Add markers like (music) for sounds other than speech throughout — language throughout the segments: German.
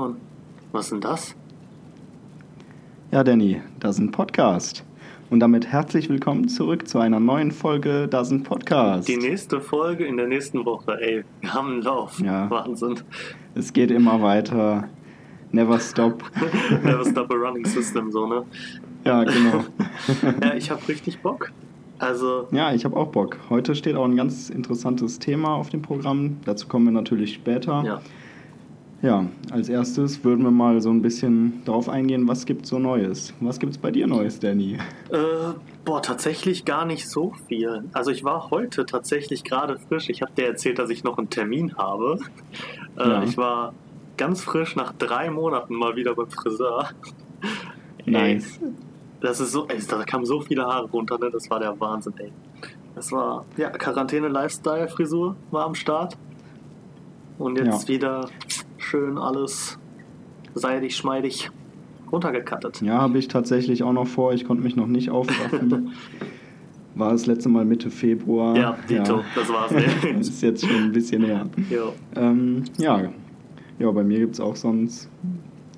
Simon, was ist denn das? Ja, Danny, das ist ein Podcast. Und damit herzlich willkommen zurück zu einer neuen Folge Das ist ein Podcast. Die nächste Folge in der nächsten Woche. Ey, wir haben einen Lauf. Ja. Wahnsinn. Es geht immer weiter. Never stop. (laughs) Never stop a running system, so, ne? Ja, genau. (laughs) Ja, ich habe richtig Bock. Also, Ja, ich habe auch Bock. Heute steht auch ein ganz interessantes Thema auf dem Programm. Dazu kommen wir natürlich später. ja. Ja, als erstes würden wir mal so ein bisschen darauf eingehen, was gibt so Neues? Was gibt's bei dir Neues, Danny? Äh, boah, tatsächlich gar nicht so viel. Also ich war heute tatsächlich gerade frisch. Ich habe dir erzählt, dass ich noch einen Termin habe. Äh, Ja. Ich war ganz frisch nach drei Monaten mal wieder beim Friseur. Nice. Ey, das ist so, ey, da kamen so viele Haare runter, ne? Das war der Wahnsinn, ey. Das war, ja, Quarantäne-Lifestyle-Frisur war am Start. Und jetzt Ja. wieder schön alles seidig, schmeidig runtergekattet. Ja, habe ich tatsächlich auch noch vor. Ich konnte mich noch nicht aufraffen. (laughs) War das letzte Mal Mitte Februar. Ja, Dito, das war's. (laughs) Das ey. ist jetzt schon ein bisschen her. Ähm, ja. ja, bei mir gibt es auch sonst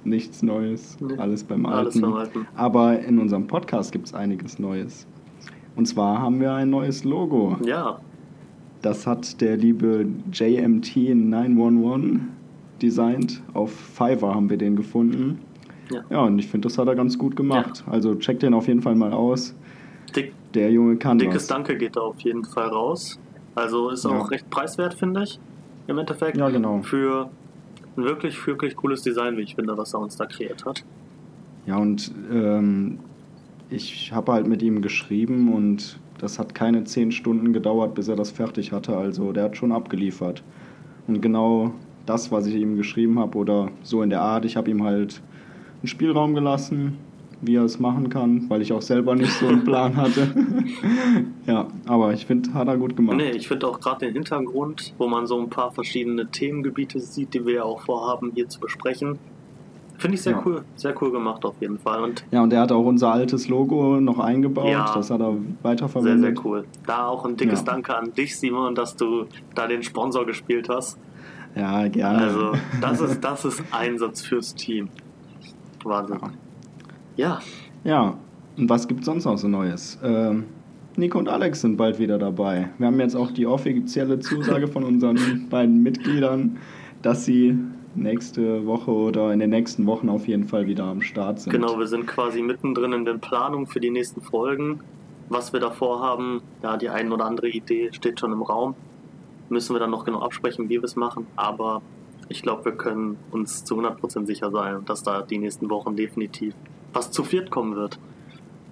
nichts Neues. Nee. Alles beim Alten. Alles beim Alten. Aber in unserem Podcast gibt es einiges Neues. Und zwar haben wir ein neues Logo. Ja, Das hat der liebe JMT911 designt. Auf Fiverr haben wir den gefunden. Ja. Ja, und ich finde, das hat er ganz gut gemacht. Also check den auf jeden Fall mal aus. dick, Der Junge kann dickes was. Danke geht da auf jeden Fall raus. Also ist Ja. auch recht preiswert, finde ich. Im Endeffekt. Ja, genau. Für ein wirklich, wirklich cooles Design, wie ich finde, was er uns da kreiert hat. Ja, und ähm, ich habe halt mit ihm geschrieben und das hat keine zehn Stunden gedauert, bis er das fertig hatte. Also der hat schon abgeliefert. Und genau das, was ich ihm geschrieben habe oder so in der Art, ich habe ihm halt einen Spielraum gelassen, wie er es machen kann, weil ich auch selber nicht so einen (laughs) Plan hatte. (laughs) ja, aber ich finde, hat er gut gemacht. Nee, ich finde auch gerade den Hintergrund, wo man so ein paar verschiedene Themengebiete sieht, die wir ja auch vorhaben, hier zu besprechen. Finde ich sehr Ja. cool. Sehr cool gemacht auf jeden Fall. Und Ja, und er hat auch unser altes Logo noch eingebaut. Ja. Das hat er sehr, weiterverwendet. sehr cool. Da auch ein dickes Ja. Danke an dich, Simon, dass du da den Sponsor gespielt hast. Ja, gerne. Also, das ist, das ist Einsatz fürs Team. Wahnsinn. Ja, Ja, und was gibt sonst noch so Neues? Ähm, Nico und Alex sind bald wieder dabei. Wir haben jetzt auch die offizielle Zusage von unseren (laughs) beiden Mitgliedern, dass sie nächste Woche oder in den nächsten Wochen auf jeden Fall wieder am Start sind. genau. Wir sind quasi mittendrin in den Planungen für die nächsten Folgen. Was wir da vorhaben, ja, die ein oder andere Idee steht schon im Raum. Müssen wir dann noch genau absprechen, wie wir es machen. Aber ich glaube, wir können uns zu 100% sicher sein, dass da die nächsten Wochen definitiv was zu viert kommen wird.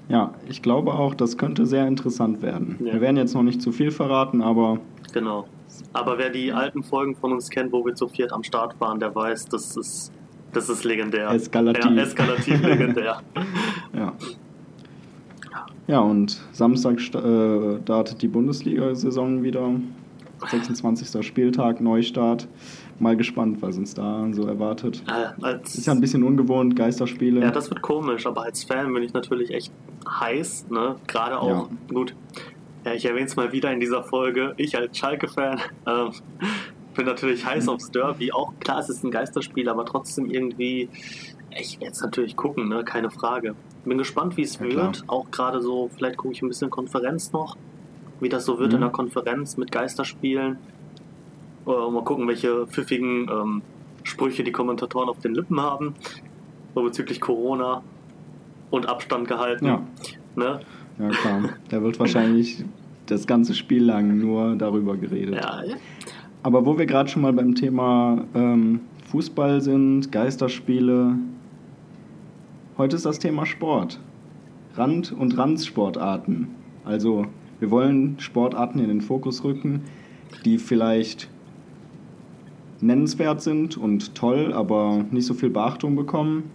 Ja, ich glaube auch, das könnte sehr interessant werden. Ja. Wir werden jetzt noch nicht zu viel verraten, aber Genau. Aber wer die alten Folgen von uns kennt, wo wir zu viert am Start waren, der weiß, das ist, das ist legendär. Eskalativ. Ja, eskalativ (laughs) legendär. ja. Ja, und Samstag sta- äh, startet die Bundesliga-Saison wieder. 26. Spieltag, Neustart. Mal gespannt, was uns da so erwartet. Äh, als, Ist ja ein bisschen ungewohnt, Geisterspiele. ja, das wird komisch, aber als Fan bin ich natürlich echt heiß. Ne? Gerade auch, Ja. gut, ja, ich erwähne es mal wieder in dieser Folge, ich als Schalke-Fan ähm, bin natürlich heiß aufs Derby. Auch klar, es ist ein Geisterspiel, aber trotzdem irgendwie, ich werde es natürlich gucken, ne? keine Frage. Bin gespannt, wie es Ja, klar. wird. Auch gerade so, vielleicht gucke ich ein bisschen Konferenz noch, wie das so wird Mhm. in der Konferenz mit Geisterspielen. Äh, mal gucken, welche pfiffigen ähm, Sprüche die Kommentatoren auf den Lippen haben, so bezüglich Corona und Abstand gehalten. Ja. Ne? ja, klar. Da wird wahrscheinlich das ganze Spiel lang nur darüber geredet. Ja, Aber wo wir gerade schon mal beim Thema ähm, Fußball sind, Geisterspiele, heute ist das Thema Sport. Rand- und Randsportarten. Also wir wollen Sportarten in den Fokus rücken, die vielleicht nennenswert sind und toll, aber nicht so viel Beachtung bekommen.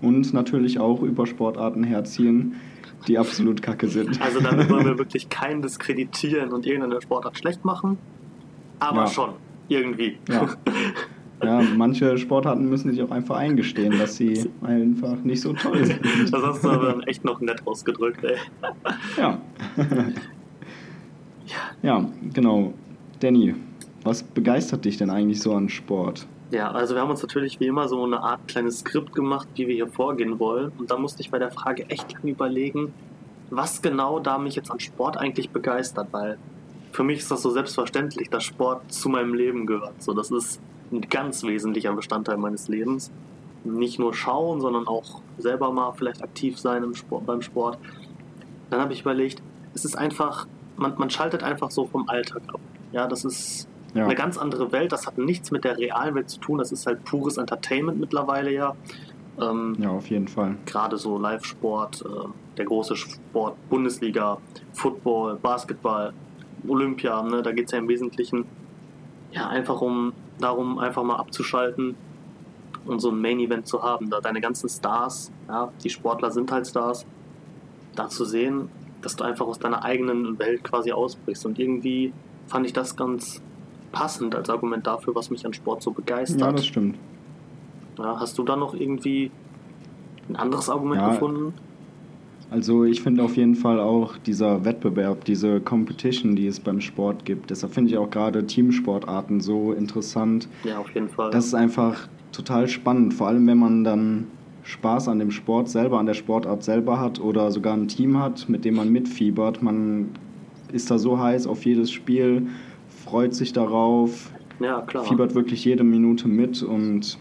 Und natürlich auch über Sportarten herziehen, die absolut kacke sind. also damit wollen wir (laughs) wirklich keinen diskreditieren und irgendeine Sportart schlecht machen, aber Ja. schon, irgendwie. Ja. (laughs) Ja, manche Sportarten müssen sich auch einfach eingestehen, dass sie einfach nicht so toll sind. Das hast du aber echt noch nett ausgedrückt, ey. Ja. (laughs) Ja, genau. Danny, was begeistert dich denn eigentlich so an Sport? Ja, also wir haben uns natürlich wie immer so eine Art kleines Skript gemacht, wie wir hier vorgehen wollen. Und da musste ich bei der Frage echt lange überlegen, was genau da mich jetzt an Sport eigentlich begeistert, weil für mich ist das so selbstverständlich, dass Sport zu meinem Leben gehört. So, das ist ein ganz wesentlicher Bestandteil meines Lebens. Nicht nur schauen, sondern auch selber mal vielleicht aktiv sein im Sport, beim Sport. Dann habe ich überlegt, es ist einfach, man, man schaltet einfach so vom Alltag ab. Ja, das ist ja. eine ganz andere Welt. Das hat nichts mit der realen Welt zu tun. Das ist halt pures Entertainment mittlerweile ja. Ähm, ja, auf jeden Fall. Gerade so Live-Sport, äh, der große Sport, Bundesliga, Football, Basketball, Olympia, ne? da geht es ja im Wesentlichen ja einfach um darum, einfach mal abzuschalten und so ein Main-Event zu haben. Da deine ganzen Stars, ja, die Sportler sind halt Stars, da zu sehen, dass du einfach aus deiner eigenen Welt quasi ausbrichst. Und irgendwie fand ich das ganz passend als Argument dafür, was mich an Sport so begeistert. Ja, das stimmt. Ja, hast du da noch irgendwie ein anderes Argument ja, gefunden? Also ich finde auf jeden Fall auch dieser Wettbewerb, diese Competition, die es beim Sport gibt. Deshalb finde ich auch gerade Teamsportarten so interessant. Ja, auf jeden Fall. Das ist einfach total spannend, vor allem wenn man dann Spaß an dem Sport selber, an der Sportart selber hat oder sogar ein Team hat, mit dem man mitfiebert. Man ist da so heiß auf jedes Spiel, freut sich darauf, ja, fiebert wirklich jede Minute mit und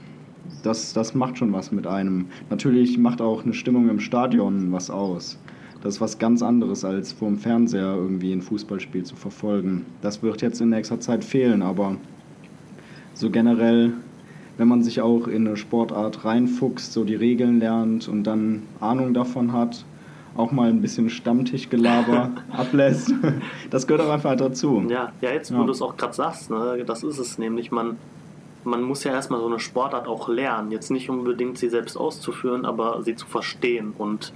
das, das macht schon was mit einem. Natürlich macht auch eine Stimmung im Stadion was aus. Das ist was ganz anderes, als vor dem Fernseher irgendwie ein Fußballspiel zu verfolgen. Das wird jetzt in nächster Zeit fehlen, aber so generell, wenn man sich auch in eine Sportart reinfuchst, so die Regeln lernt und dann Ahnung davon hat, auch mal ein bisschen Stammtischgelaber (laughs) ablässt. Das gehört auch einfach dazu. Ja, ja jetzt wo ja. du es auch gerade sagst, ne, das ist es nämlich. Man, man muss ja erstmal so eine Sportart auch lernen. Jetzt nicht unbedingt sie selbst auszuführen, aber sie zu verstehen und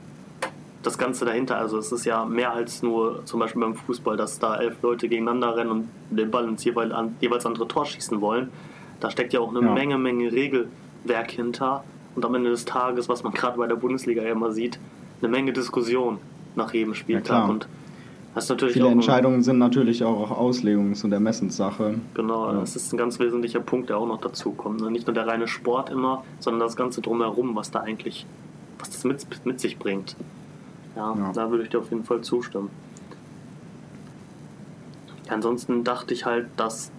das Ganze dahinter. Also es ist ja mehr als nur zum Beispiel beim Fußball, dass da elf Leute gegeneinander rennen und den Ball ins jeweils andere Tor schießen wollen. Da steckt ja auch eine ja. Menge, Menge Regelwerk hinter. Und am Ende des Tages, was man gerade bei der Bundesliga ja immer sieht, eine Menge Diskussion nach jedem Spieltag. Ja, und das natürlich Viele Entscheidungen sind natürlich auch Auslegungs- und Ermessenssache. Genau, ja. das ist ein ganz wesentlicher Punkt, der auch noch dazu kommt. Ne? Nicht nur der reine Sport immer, sondern das Ganze drumherum, was da eigentlich, was das mit, mit sich bringt. Ja, ja, da würde ich dir auf jeden Fall zustimmen. Ansonsten dachte ich halt, dass,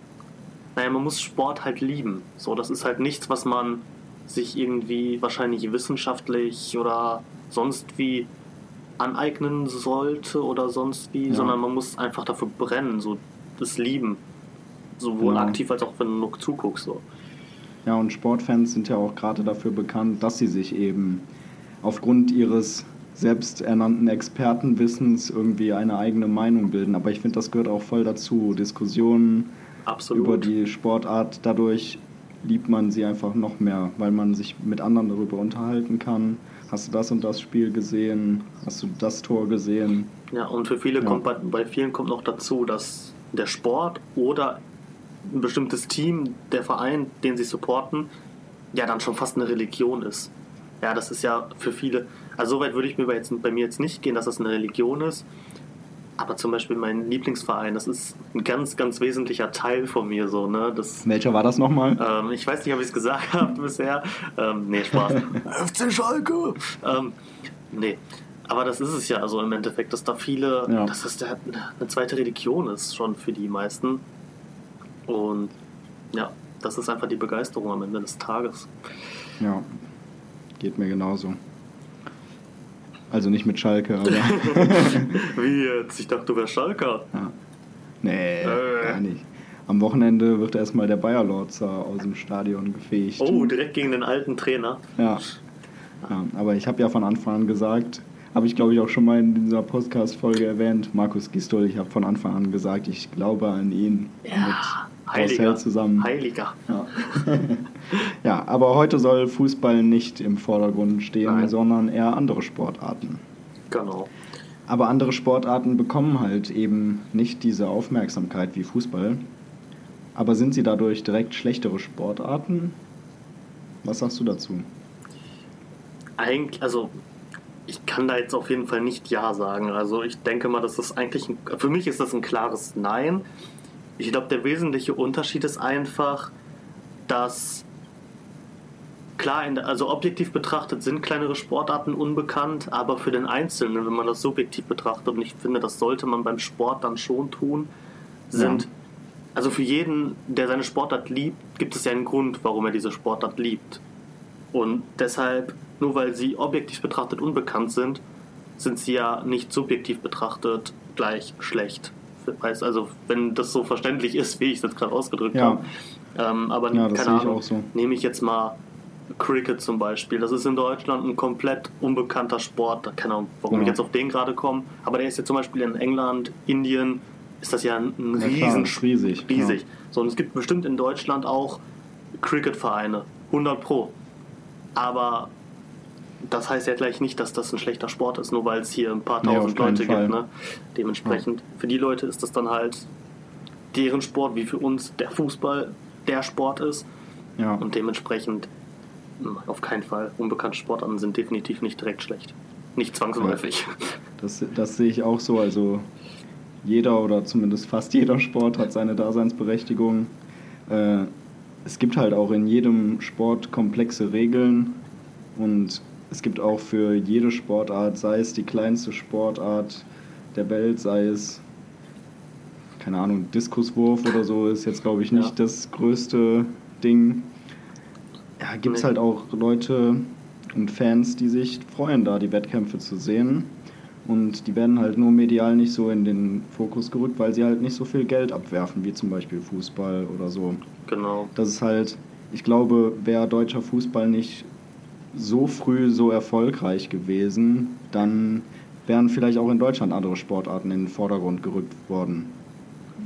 naja, man muss Sport halt lieben. So, das ist halt nichts, was man sich irgendwie wahrscheinlich wissenschaftlich oder sonst wie aneignen sollte oder sonst wie, ja. sondern man muss einfach dafür brennen, so das lieben. Sowohl genau. aktiv als auch wenn du nur zuguckst. So. Ja, und Sportfans sind ja auch gerade dafür bekannt, dass sie sich eben aufgrund ihres selbsternannten Expertenwissens irgendwie eine eigene Meinung bilden. Aber ich finde, das gehört auch voll dazu. Diskussionen Absolut. über die Sportart, dadurch liebt man sie einfach noch mehr, weil man sich mit anderen darüber unterhalten kann hast du das und das Spiel gesehen, hast du das Tor gesehen. Ja, und für viele ja. kommt bei, bei vielen kommt noch dazu, dass der Sport oder ein bestimmtes Team, der Verein, den sie supporten, ja dann schon fast eine Religion ist. Ja, das ist ja für viele, also so weit würde ich mir bei, jetzt, bei mir jetzt nicht gehen, dass das eine Religion ist, aber zum Beispiel mein Lieblingsverein, das ist ein ganz, ganz wesentlicher Teil von mir so, ne? Das, Welcher war das nochmal? Ähm, ich weiß nicht, ob ich es gesagt (laughs) habe bisher. Ähm, nee, Spaß. (laughs) FC Schalke! Ähm, nee. Aber das ist es ja, also im Endeffekt, dass da viele, ja. dass das der, eine zweite Religion ist, schon für die meisten. Und ja, das ist einfach die Begeisterung am Ende des Tages. Ja, geht mir genauso. Also nicht mit Schalke, aber. (laughs) Wie jetzt? Ich dachte, du wärst Schalker. Ja. Nee, äh. gar nicht. Am Wochenende wird erstmal der Bayer Lorzer aus dem Stadion gefegt. Oh, direkt gegen den alten Trainer. Ja. ja aber ich habe ja von Anfang an gesagt, habe ich glaube ich auch schon mal in dieser Podcast-Folge erwähnt, Markus Gistol, ich habe von Anfang an gesagt, ich glaube an ihn. Ja. Heiliger. zusammen. Heiliger. Ja. (laughs) ja, aber heute soll Fußball nicht im Vordergrund stehen, Nein. sondern eher andere Sportarten. Genau. Aber andere Sportarten bekommen halt eben nicht diese Aufmerksamkeit wie Fußball. Aber sind sie dadurch direkt schlechtere Sportarten? Was sagst du dazu? Eigentlich, also ich kann da jetzt auf jeden Fall nicht Ja sagen. Also ich denke mal, das ist eigentlich, ein, für mich ist das ein klares Nein. Ich glaube, der wesentliche Unterschied ist einfach, dass klar, also objektiv betrachtet sind kleinere Sportarten unbekannt, aber für den Einzelnen, wenn man das subjektiv betrachtet, und ich finde, das sollte man beim Sport dann schon tun, sind, ja. also für jeden, der seine Sportart liebt, gibt es ja einen Grund, warum er diese Sportart liebt. Und deshalb nur weil sie objektiv betrachtet unbekannt sind, sind sie ja nicht subjektiv betrachtet gleich schlecht. Also wenn das so verständlich ist, wie ich jetzt gerade ausgedrückt ja. habe. Ähm, aber ja, keine Ahnung, so. nehme ich jetzt mal Cricket zum Beispiel. Das ist in Deutschland ein komplett unbekannter Sport. Keine Ahnung, warum ja. ich jetzt auf den gerade komme. Aber der ist ja zum Beispiel in England, Indien, ist das ja ein, ein riesen, klar, riesig. riesig. So, und es gibt bestimmt in Deutschland auch Cricket-Vereine. 100 Pro. Aber das heißt ja gleich nicht, dass das ein schlechter Sport ist, nur weil es hier ein paar tausend nee, Leute Fall. gibt. Ne? Dementsprechend, ja. für die Leute ist das dann halt deren Sport, wie für uns der Fußball der Sport ist. Ja. Und dementsprechend hm, auf keinen Fall. Unbekannte Sportarten sind definitiv nicht direkt schlecht. Nicht zwangsläufig. Das, das sehe ich auch so. Also jeder oder zumindest fast jeder Sport hat seine Daseinsberechtigung. Äh, es gibt halt auch in jedem Sport komplexe Regeln und es gibt auch für jede Sportart, sei es die kleinste Sportart der Welt, sei es, keine Ahnung, Diskuswurf oder so, ist jetzt, glaube ich, nicht ja. das größte Ding. Ja, gibt es nee. halt auch Leute und Fans, die sich freuen, da die Wettkämpfe zu sehen. Und die werden halt nur medial nicht so in den Fokus gerückt, weil sie halt nicht so viel Geld abwerfen, wie zum Beispiel Fußball oder so. Genau. Das ist halt, ich glaube, wäre deutscher Fußball nicht so früh so erfolgreich gewesen, dann wären vielleicht auch in Deutschland andere Sportarten in den Vordergrund gerückt worden.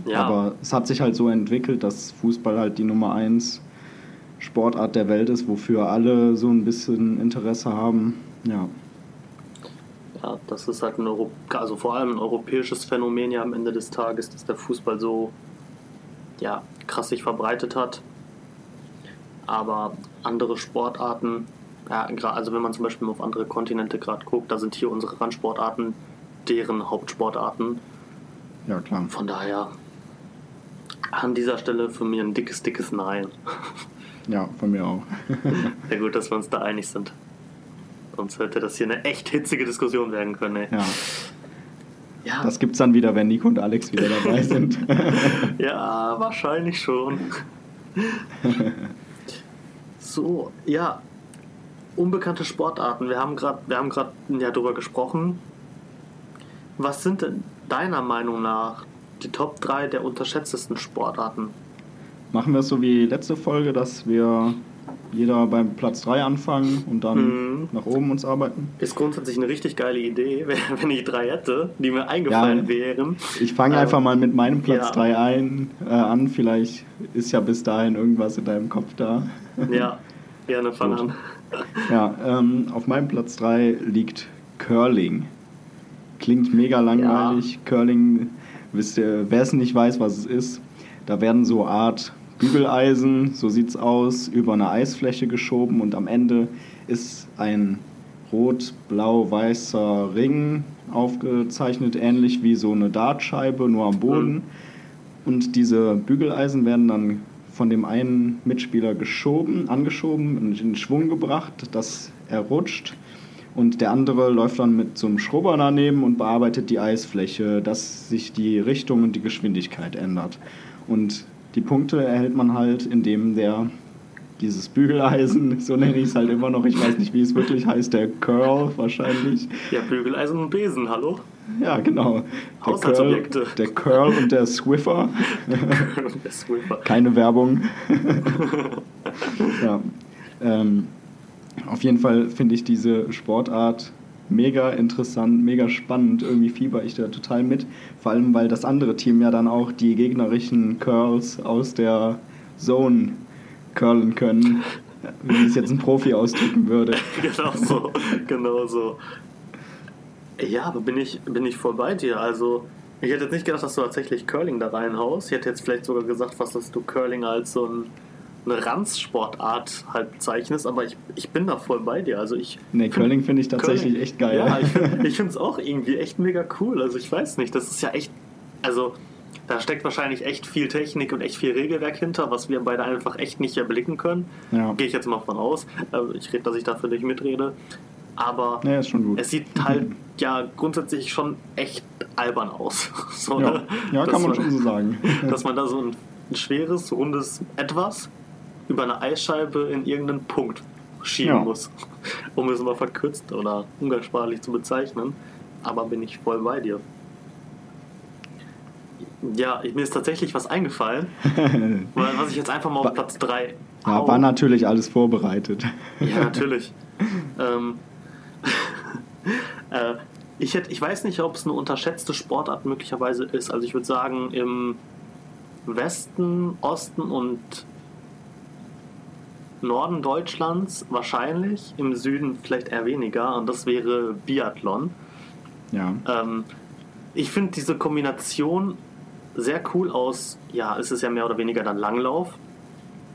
Ja. Aber es hat sich halt so entwickelt, dass Fußball halt die Nummer eins Sportart der Welt ist, wofür alle so ein bisschen Interesse haben. Ja. Ja, das ist halt ein Euro also vor allem ein europäisches Phänomen ja am Ende des Tages, dass der Fußball so ja, krass sich verbreitet hat. Aber andere Sportarten ja, also wenn man zum Beispiel auf andere Kontinente gerade guckt, da sind hier unsere Randsportarten deren Hauptsportarten. Ja, klar. Von daher an dieser Stelle für mich ein dickes, dickes Nein. Ja, von mir auch. (laughs) ja gut, dass wir uns da einig sind. Sonst hätte das hier eine echt hitzige Diskussion werden können. Ey. Ja. ja. Das gibt's dann wieder, wenn Nico und Alex wieder dabei (laughs) sind. ja, wahrscheinlich schon. (laughs) so, ja, unbekannte Sportarten. Wir haben gerade wir haben gerade ja darüber gesprochen. Was sind denn deiner Meinung nach die Top 3 der unterschätztesten Sportarten? Machen wir es so wie letzte Folge, dass wir jeder beim Platz 3 anfangen und dann mhm. nach oben uns arbeiten? Ist grundsätzlich eine richtig geile Idee, (laughs) wenn ich drei hätte, die mir eingefallen ja, wären. Ich fange ähm, einfach mal mit meinem Platz 3 ja. ein, äh, an. Vielleicht ist ja bis dahin irgendwas in deinem Kopf da. Ja, gerne fang an. Ja, ähm, auf meinem Platz 3 liegt Curling. Klingt mega langweilig. Ja. Curling, wisst ihr, wer es nicht weiß, was es ist, da werden so Art Bügeleisen, so sieht es aus, über eine Eisfläche geschoben und am Ende ist ein rot-blau-weißer Ring aufgezeichnet, ähnlich wie so eine Dartscheibe, nur am Boden. Mhm. Und diese Bügeleisen werden dann von dem einen Mitspieler geschoben, angeschoben und in Schwung gebracht, dass er rutscht. Und der andere läuft dann mit so einem Schrubber daneben und bearbeitet die Eisfläche, dass sich die Richtung und die Geschwindigkeit ändert. Und die Punkte erhält man halt, indem der dieses Bügeleisen, (laughs) so nenne ich es halt immer noch, ich weiß nicht, wie es wirklich heißt, der Curl wahrscheinlich. Ja, Bügeleisen und Besen, hallo? (laughs) Ja, genau. Der Curl, der Curl und der Swiffer. (laughs) Der Curl und der Swiffer. Keine Werbung. (laughs) ja. Ähm, auf jeden Fall finde ich diese Sportart mega interessant, mega spannend. Irgendwie fieber ich da total mit. Vor allem, weil das andere Team ja dann auch die gegnerischen Curls aus der Zone curlen können, wie es jetzt ein Profi ausdrücken würde. genau so, genau so. Ja, aber bin ich, bin ich voll bei dir. Also Ich hätte jetzt nicht gedacht, dass du tatsächlich Curling da reinhaust. Ich hätte jetzt vielleicht sogar gesagt, was dass du Curling als so ein, eine Ranzsportart halt bezeichnest, aber ich, ich bin da voll bei dir. Also ich Nee, Curling finde ich tatsächlich Curling- echt geil. Ja, ich finde es (laughs) auch irgendwie echt mega cool. Also ich weiß nicht, das ist ja echt, also da steckt wahrscheinlich echt viel Technik und echt viel Regelwerk hinter, was wir beide einfach echt nicht erblicken können. Ja. Gehe ich jetzt mal von aus. Also ich rede, dass ich dafür nicht mitrede. Aber Ja, es sieht halt (laughs) ja grundsätzlich schon echt albern aus. (laughs) So, Ja, ne? ja kann man schon so sagen. (laughs) Dass man da so ein, ein schweres, rundes Etwas über eine Eisscheibe in irgendeinen Punkt schieben Ja. muss, um es mal verkürzt oder umgangssprachlich zu bezeichnen. Aber bin ich voll bei dir. Ja, mir ist tatsächlich was eingefallen, weil- was ich jetzt einfach mal auf Platz 3 Ja, war natürlich alles vorbereitet. ja, natürlich. ähm, äh, ich, hätte, ich weiß nicht, ob es eine unterschätzte Sportart möglicherweise ist. Also ich würde sagen, im Westen, Osten und Norden Deutschlands wahrscheinlich, im Süden vielleicht eher weniger. Und das wäre Biathlon. Ja. Ähm, ich finde diese Kombination sehr cool aus, ja, es ist ja mehr oder weniger dann Langlauf.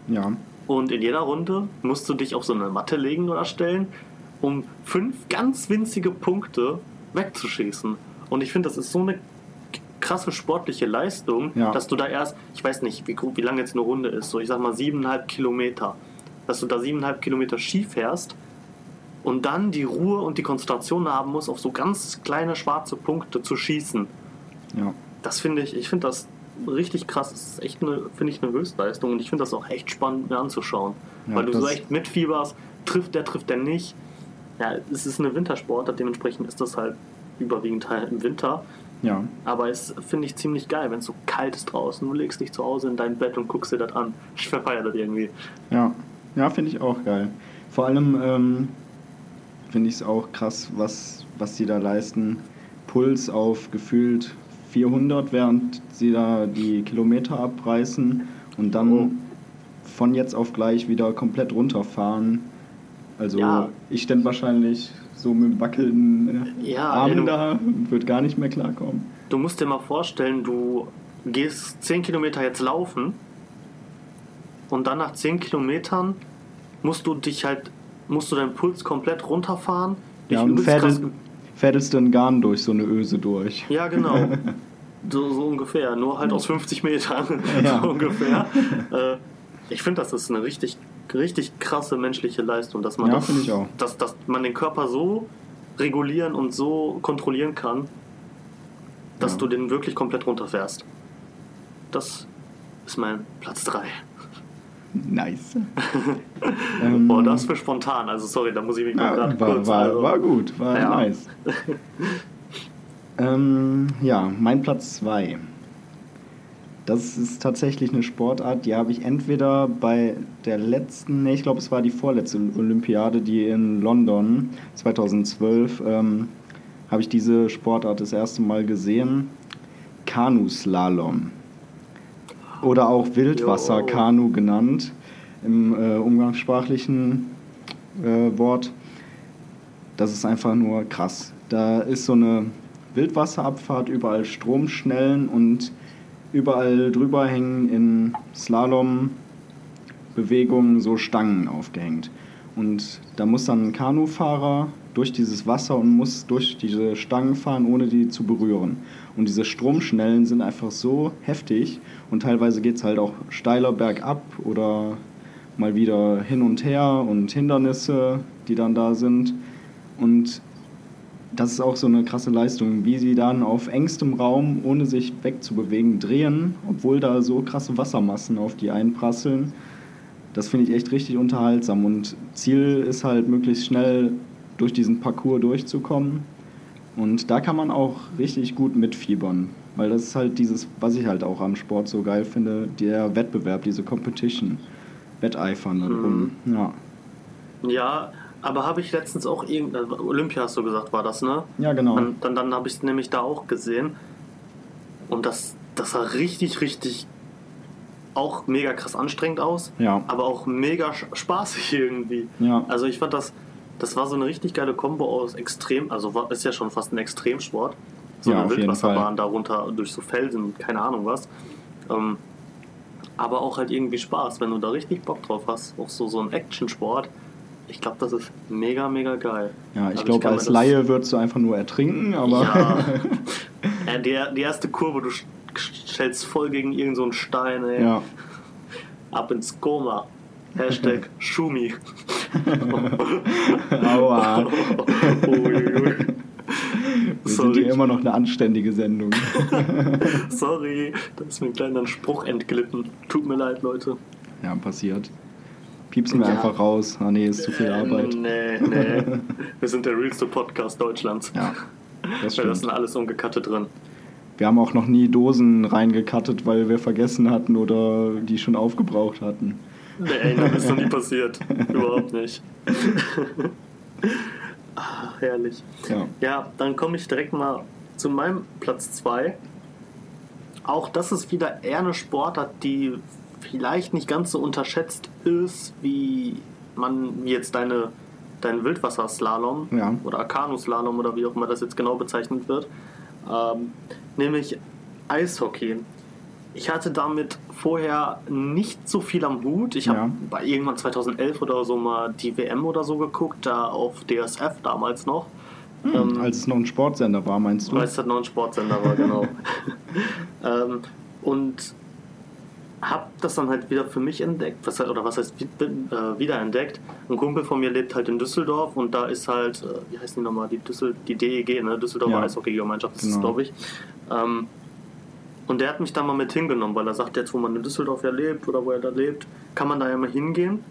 Ja. Und in jeder Runde musst du dich auf so eine Matte legen oder stellen, um fünf ganz winzige Punkte wegzuschießen. Und ich finde, das ist so eine krasse sportliche Leistung, Ja. dass du da erst, ich weiß nicht, wie, wie lang jetzt eine Runde ist, so ich sag mal siebeneinhalb Kilometer, dass du da siebeneinhalb Kilometer Ski fährst und dann die Ruhe und die Konzentration haben musst, auf so ganz kleine schwarze Punkte zu schießen. Ja. Das finde ich, ich finde das richtig krass. Das ist echt eine, finde ich, eine Höchstleistung und ich finde das auch echt spannend mir anzuschauen. Ja, weil du so echt mitfieberst, trifft der, trifft der nicht. Ja, es ist eine Wintersportart, dementsprechend ist das halt überwiegend halt im Winter. Ja. Aber es finde ich ziemlich geil, wenn es so kalt ist draußen. Du legst dich zu Hause in dein Bett und guckst dir das an. Ich verfeiere das irgendwie. Ja, ja finde ich auch geil. Vor allem ähm, finde ich es auch krass, was, was die da leisten. Puls auf gefühlt 400, während sie da die Kilometer abreißen und dann Oh. von jetzt auf gleich wieder komplett runterfahren. Also Ja. ich stände wahrscheinlich so mit wackelnden äh, Ja, Armen da und würde gar nicht mehr klarkommen. Du musst dir mal vorstellen, du gehst 10 Kilometer jetzt laufen und dann nach 10 Kilometern musst du dich halt, musst du deinen Puls komplett runterfahren. Ja, und fädelst, fädelst du einen Garn durch so eine Öse durch. Ja, genau. (laughs) So, so ungefähr. Nur halt aus 50 Metern. Ja. (laughs) so ungefähr. Äh, ich finde, das ist eine richtig, richtig krasse menschliche Leistung, dass man Ja, das, ich auch. Dass, dass man den Körper so regulieren und so kontrollieren kann, dass Ja. du den wirklich komplett runterfährst. Das ist mein Platz 3. Nice. (laughs) ähm, Boah, das für spontan. Also sorry, da muss ich mich mal Ja, gerade war, kurz. war, also, war gut, war Ja. nice. (laughs) ähm, ja, mein Platz 2. Das ist tatsächlich eine Sportart, die habe ich entweder bei der letzten, nee, ich glaube, es war die vorletzte Olympiade, die in London 2012, ähm, habe ich diese Sportart das erste Mal gesehen. Kanuslalom. Oder auch Wildwasserkanu genannt, im äh, umgangssprachlichen äh, Wort. Das ist einfach nur krass. Da ist so eine Wildwasserabfahrt, überall Stromschnellen und überall drüber hängen in Slalom-Bewegungen so Stangen aufgehängt. Und da muss dann ein Kanufahrer durch dieses Wasser und muss durch diese Stangen fahren, ohne die zu berühren. Und diese Stromschnellen sind einfach so heftig und teilweise geht es halt auch steiler bergab oder mal wieder hin und her und Hindernisse, die dann da sind. Und das ist auch so eine krasse Leistung, wie sie dann auf engstem Raum, ohne sich wegzubewegen, drehen, obwohl da so krasse Wassermassen auf die einprasseln. Das finde ich echt richtig unterhaltsam. Und Ziel ist halt, möglichst schnell durch diesen Parcours durchzukommen. Und da kann man auch richtig gut mitfiebern. Weil das ist halt dieses, was ich halt auch am Sport so geil finde, der Wettbewerb, diese Competition. Wetteifern darum. Ja. Ja, aber habe ich letztens auch irgendein. Olympia hast du gesagt, war das, ne? ja, genau. Dann, dann, dann habe ich es nämlich da auch gesehen. Und das, das sah richtig, richtig auch mega krass anstrengend aus, Ja. aber auch mega spaßig (laughs) irgendwie. Ja. Also ich fand das, das war so eine richtig geile Kombo aus Extrem, also war, ist ja schon fast ein Extremsport, so Ja, eine Wildwasserbahn darunter durch so Felsen, keine Ahnung was. Ähm, aber auch halt irgendwie Spaß, wenn du da richtig Bock drauf hast, auch so, so ein Actionsport. Ich glaube, das ist mega, mega geil. Ja, ich Also glaube, als Laie würdest du einfach nur ertrinken, aber Ja. (laughs) ja die, die erste Kurve, du stellst voll gegen irgendeinen so einen Stein, ey. ja. (laughs) Ab ins Koma. Hashtag (laughs) Schumi. Aua. Uiuiui. Wir sind Sorry. hier immer noch eine anständige Sendung. Sorry, da ist mir ein kleiner Spruch entglitten. Tut mir leid, Leute. Ja, passiert. Piepsen wir Ja. einfach raus. Ah nee, ist zu viel Arbeit. Nee, nee. (laughs) Wir sind der realste Podcast Deutschlands. Ja, das Wir lassen alles ungekattet drin. Wir haben auch noch nie Dosen reingekattet, weil wir vergessen hatten oder die schon aufgebraucht hatten. Nee, das ist noch nie (laughs) passiert. Überhaupt nicht. (laughs) ah, herrlich. Ja, Ja, dann komme ich direkt mal zu meinem Platz 2. Auch das ist wieder eher eine Sportart, die vielleicht nicht ganz so unterschätzt ist, wie man, wie jetzt deine, dein Wildwasserslalom Ja. oder Kanuslalom oder wie auch immer das jetzt genau bezeichnet wird. Ähm, nämlich Eishockey. Ich hatte damit vorher nicht so viel am Hut. Ich habe Ja. bei irgendwann 2011 oder so mal die WM oder so geguckt, da auf DSF damals noch. Ähm, als es noch ein Sportsender war, meinst du? weil es noch ein Sportsender war, genau. (laughs) ähm, und hab das dann halt wieder für mich entdeckt, was, oder was heißt äh, wiederentdeckt. Ein Kumpel von mir lebt halt in Düsseldorf und da ist halt, äh, wie heißt die nochmal, die, Düssel die DEG, ne? Düsseldorfer Ja. Eishockey-Gemeinschaft ist es, Genau. glaube ich. Ähm, und der hat mich da mal mit hingenommen, weil er sagt, jetzt wo man in Düsseldorf ja lebt oder wo er da lebt, kann man da ja mal hingehen.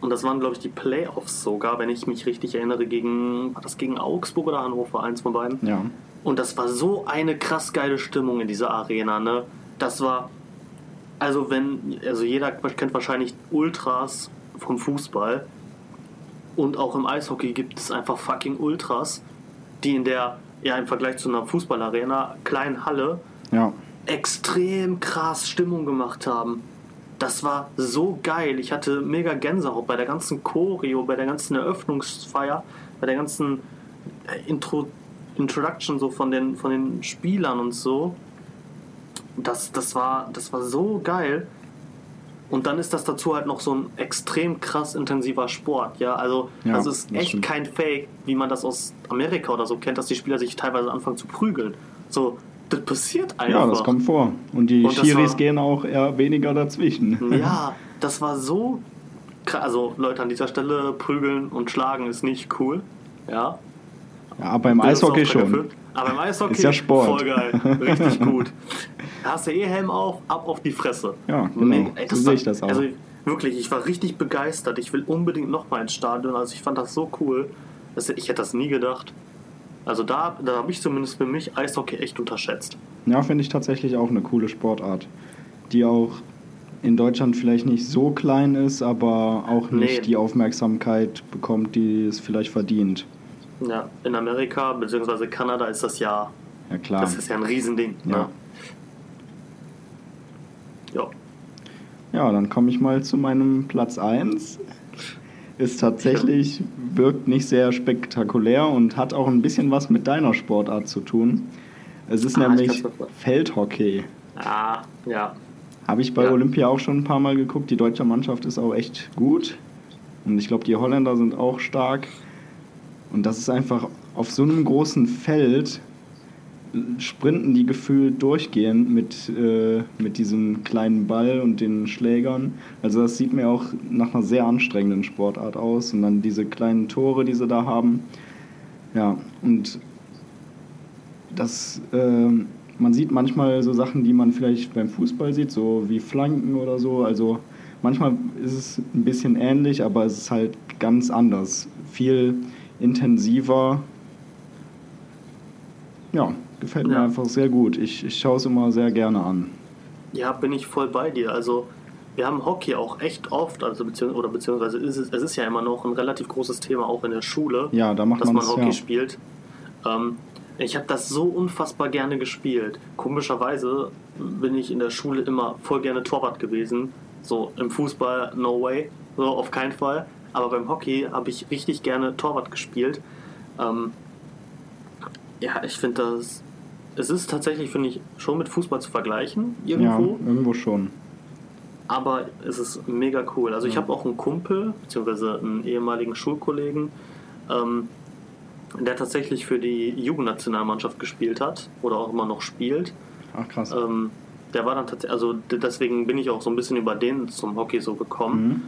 Und das waren, glaube ich, die Playoffs sogar, wenn ich mich richtig erinnere, gegen, war das gegen Augsburg oder Hannover, eins von beiden. Ja. Und das war so eine krass geile Stimmung in dieser Arena, ne? Das war, also wenn, also jeder kennt wahrscheinlich Ultras vom Fußball. Und auch im Eishockey gibt es einfach fucking Ultras, die in der, ja im Vergleich zu einer Fußballarena, kleinen Halle Ja. extrem krass Stimmung gemacht haben. Das war so geil. Ich hatte mega Gänsehaut bei der ganzen Choreo, bei der ganzen Eröffnungsfeier, bei der ganzen äh, Intro, Introduction so von den, von den Spielern und so. Das, das, war, das war so geil. Und dann ist das dazu halt noch so ein extrem krass intensiver Sport. Ja, also Ja, das ist echt stimmt. kein Fake, wie man das aus Amerika oder so kennt, dass die Spieler sich teilweise anfangen zu prügeln. So, das passiert einfach. ja, das kommt vor. Und die Und Schiris war- gehen auch eher weniger dazwischen. (laughs) Ja, das war so krass. Also Leute an dieser Stelle prügeln und schlagen ist nicht cool. Ja. Ja, aber im Eishockey schon. erfüllt. Aber im Eishockey Ist ja Sport. voll geil. Richtig gut. Da hast du eh Helm auf, ab auf die Fresse. Ja, genau. Mega- So sehe ich das auch. Also wirklich, ich war richtig begeistert. Ich will unbedingt nochmal ins Stadion. Also ich fand das so cool. Das, ich hätte das nie gedacht. Also da, da habe ich zumindest für mich Eishockey echt unterschätzt. Ja, finde ich tatsächlich auch eine coole Sportart, die auch in Deutschland vielleicht nicht so klein ist, aber auch nicht Nee. die Aufmerksamkeit bekommt, die es vielleicht verdient. Ja, in Amerika bzw. Kanada ist das ja, Ja klar. das ist ja ein Riesending. Ja. Ne? Ja. Ja, dann komme ich mal zu meinem Platz 1. Ist tatsächlich, wirkt nicht sehr spektakulär und hat auch ein bisschen was mit deiner Sportart zu tun. Es ist Ah, ich nämlich. Feldhockey. Ah, ja. Habe ich bei Ja. Olympia auch schon ein paar Mal geguckt. Die deutsche Mannschaft ist auch echt gut. Und ich glaube, die Holländer sind auch stark. Und das ist einfach auf so einem großen Feld sprinten die gefühlt durchgehend mit, äh, mit diesem kleinen Ball und den Schlägern. Also das sieht mir auch nach einer sehr anstrengenden Sportart aus. Und dann diese kleinen Tore, die sie da haben. Ja, und das, ähm, man sieht manchmal so Sachen, die man vielleicht beim Fußball sieht, so wie Flanken oder so. Also manchmal ist es ein bisschen ähnlich, aber es ist halt ganz anders. Viel intensiver. Ja, gefällt mir Ja. einfach sehr gut. Ich, ich schaue es immer sehr gerne an. Ja, bin ich voll bei dir. Also, wir haben Hockey auch echt oft, also beziehungs oder beziehungsweise ist es, es ist ja immer noch ein relativ großes Thema, auch in der Schule, Ja, da macht dass man Hockey ja. spielt. Ähm, ich habe das so unfassbar gerne gespielt. Komischerweise bin ich in der Schule immer voll gerne Torwart gewesen. So im Fußball, no way, so auf keinen Fall. Aber beim Hockey habe ich richtig gerne Torwart gespielt. Ähm, Ja, ich finde das. Es ist tatsächlich, finde ich, schon mit Fußball zu vergleichen, Ja, irgendwo. irgendwo schon. Aber es ist mega cool. Also ich habe auch einen Kumpel, beziehungsweise einen ehemaligen Schulkollegen, ähm, der tatsächlich für die Jugendnationalmannschaft gespielt hat oder auch immer noch spielt. Ach krass. Ähm, der war dann tatsächlich, also deswegen bin ich auch so ein bisschen über den zum Hockey so gekommen, Mhm.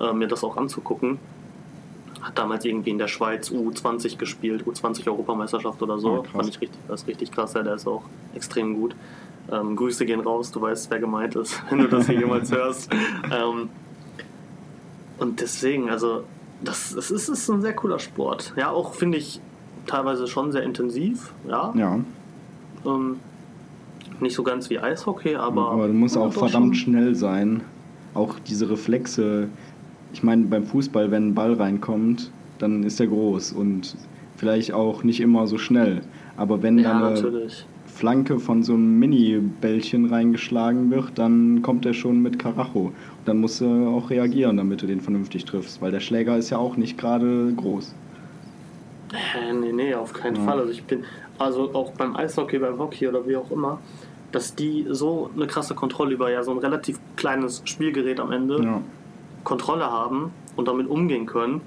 Äh, mir das auch anzugucken. Hat damals irgendwie in der Schweiz U20 gespielt, U20 Europameisterschaft oder so. Krass. Fand ich richtig, das ist richtig krass, ja, der ist auch extrem gut. Ähm, Grüße gehen raus, du weißt, wer gemeint ist, (laughs) wenn du das hier jemals hörst. (laughs) Ähm, und deswegen, also, das, das ist, ist ein sehr cooler Sport. Ja, auch finde ich teilweise schon sehr intensiv, ja. Ja, Ähm, nicht so ganz wie Eishockey, aber. aber du musst auch verdammt schon. schnell sein. Auch diese Reflexe. Ich meine, beim Fußball, wenn ein Ball reinkommt, dann ist er groß und vielleicht auch nicht immer so schnell. Aber wenn Ja, dann eine natürlich. Flanke von so einem Mini-Bällchen reingeschlagen wird, dann kommt er schon mit Karacho. Und dann musst du auch reagieren, damit du den vernünftig triffst, weil der Schläger ist ja auch nicht gerade groß. Äh, nee, nee, auf keinen Ja. Fall. Also ich bin, also auch beim Eishockey, beim Hockey oder wie auch immer, dass die so eine krasse Kontrolle über ja so ein relativ kleines Spielgerät am Ende Ja, Kontrolle haben und damit umgehen können.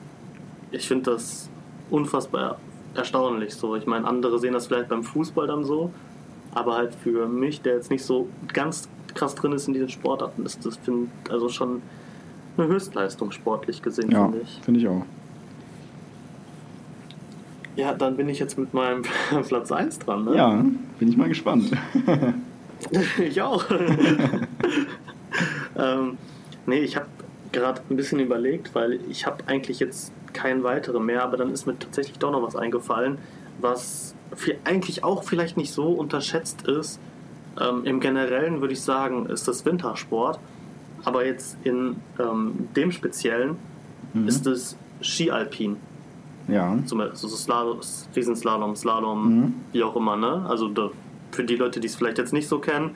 Ich finde das unfassbar erstaunlich so. Ich meine, andere sehen das vielleicht beim Fußball dann so, aber halt für mich, der jetzt nicht so ganz krass drin ist in diesen Sportarten, ist das find, also schon eine Höchstleistung sportlich gesehen, ja finde ich. finde ich auch. Ja, dann bin ich jetzt mit meinem (laughs) Platz 1 dran, ne? Ja, bin ich mal gespannt. (laughs) ich auch. (laughs) ähm, nee, ich habe gerade ein bisschen überlegt, weil ich habe eigentlich jetzt keinen weiteren mehr, aber dann ist mir tatsächlich doch noch was eingefallen, was eigentlich auch vielleicht nicht so unterschätzt ist. Ähm, Im Generellen würde ich sagen, ist das Wintersport, aber jetzt in ähm, dem Speziellen Mhm. ist es Skialpin. Ja, Zum Beispiel so Slalom, Riesenslalom, Slalom, Mhm. wie auch immer, ne? Also da, für die Leute, die es vielleicht jetzt nicht so kennen,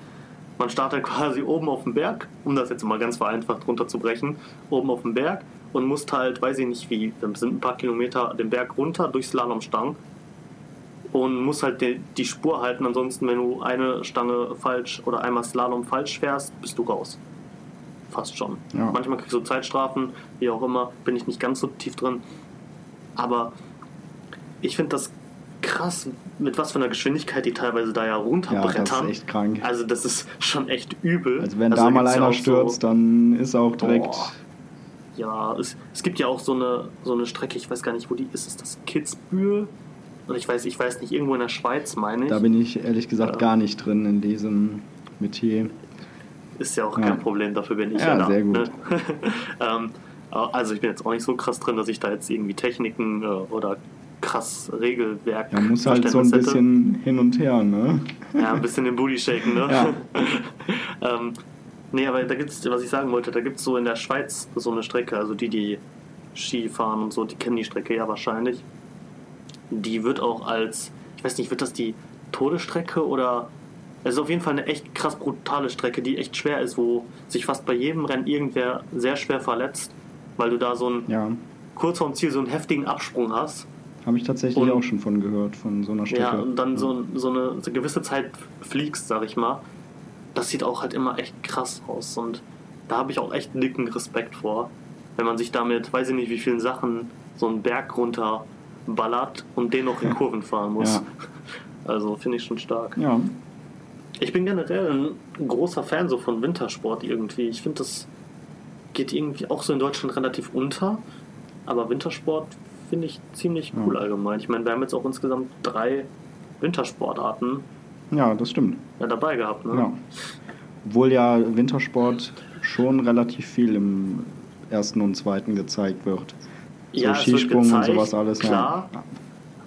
man startet quasi oben auf dem Berg, um das jetzt mal ganz vereinfacht runterzubrechen, oben auf dem Berg und muss halt, weiß ich nicht wie, dann sind ein paar Kilometer den Berg runter durch Slalomstangen und muss halt die, die Spur halten, ansonsten wenn du eine Stange falsch oder einmal Slalom falsch fährst, bist du raus. Fast schon. Ja. Manchmal kriegst du Zeitstrafen, wie auch immer, bin ich nicht ganz so tief drin. Aber ich finde das krass, mit was für einer Geschwindigkeit die teilweise da ja ja, runterbrettern. das ist echt krank. Also das ist schon echt übel. Also wenn Also da mal ja einer stürzt, So, dann ist auch direkt... Boah. ja, es, es gibt ja auch so eine, so eine Strecke, ich weiß gar nicht, wo die ist. Ist das Kitzbühel? Und ich weiß, ich weiß nicht, irgendwo in der Schweiz, meine ich. Da bin ich ehrlich gesagt Ja. gar nicht drin in diesem Metier. Ist ja auch Ja. kein Problem, dafür bin ich Ja, ja, da. sehr gut. Ne? (laughs) ähm, also ich bin jetzt auch nicht so krass drin, dass ich da jetzt irgendwie Techniken äh, oder krass Regelwerk Da muss halt so ein Verständnis hätte. bisschen hin und her, ne? Ja, ein bisschen den Booty shaken, ne? Ja. (laughs) ähm, nee, aber da gibt's, was ich sagen wollte, da gibt's so in der Schweiz so eine Strecke, also die, die Ski fahren und so, die kennen die Strecke ja wahrscheinlich. Die wird auch als, ich weiß nicht, wird das die Todesstrecke oder es ist auf jeden Fall eine echt krass brutale Strecke, die echt schwer ist, wo sich fast bei jedem Rennen irgendwer sehr schwer verletzt, weil du da so einen Ja, kurz vorm Ziel so einen heftigen Absprung hast. Habe ich tatsächlich Und- auch schon von gehört, von so einer Strecke. Ja, und dann so, so, eine, so eine gewisse Zeit fliegst, sag ich mal. Das sieht auch halt immer echt krass aus. Und da habe ich auch echt dicken Respekt vor. Wenn man sich damit, weiß ich nicht, wie vielen Sachen so einen Berg runter ballert und den noch in Kurven fahren muss. Ja. (laughs) Also finde ich schon stark. Ja, Ich bin generell ein großer Fan so von Wintersport irgendwie. Ich finde, das geht irgendwie auch so in Deutschland relativ unter. Aber Wintersport finde ich ziemlich cool Ja. allgemein. Ich meine, wir haben jetzt auch insgesamt drei Wintersportarten ja, das stimmt. ja, dabei gehabt. Ne? Ja. Obwohl ja Wintersport schon relativ viel im ersten und zweiten gezeigt wird. So Ja, Skisprung und gezeigt, sowas alles. klar. Ja.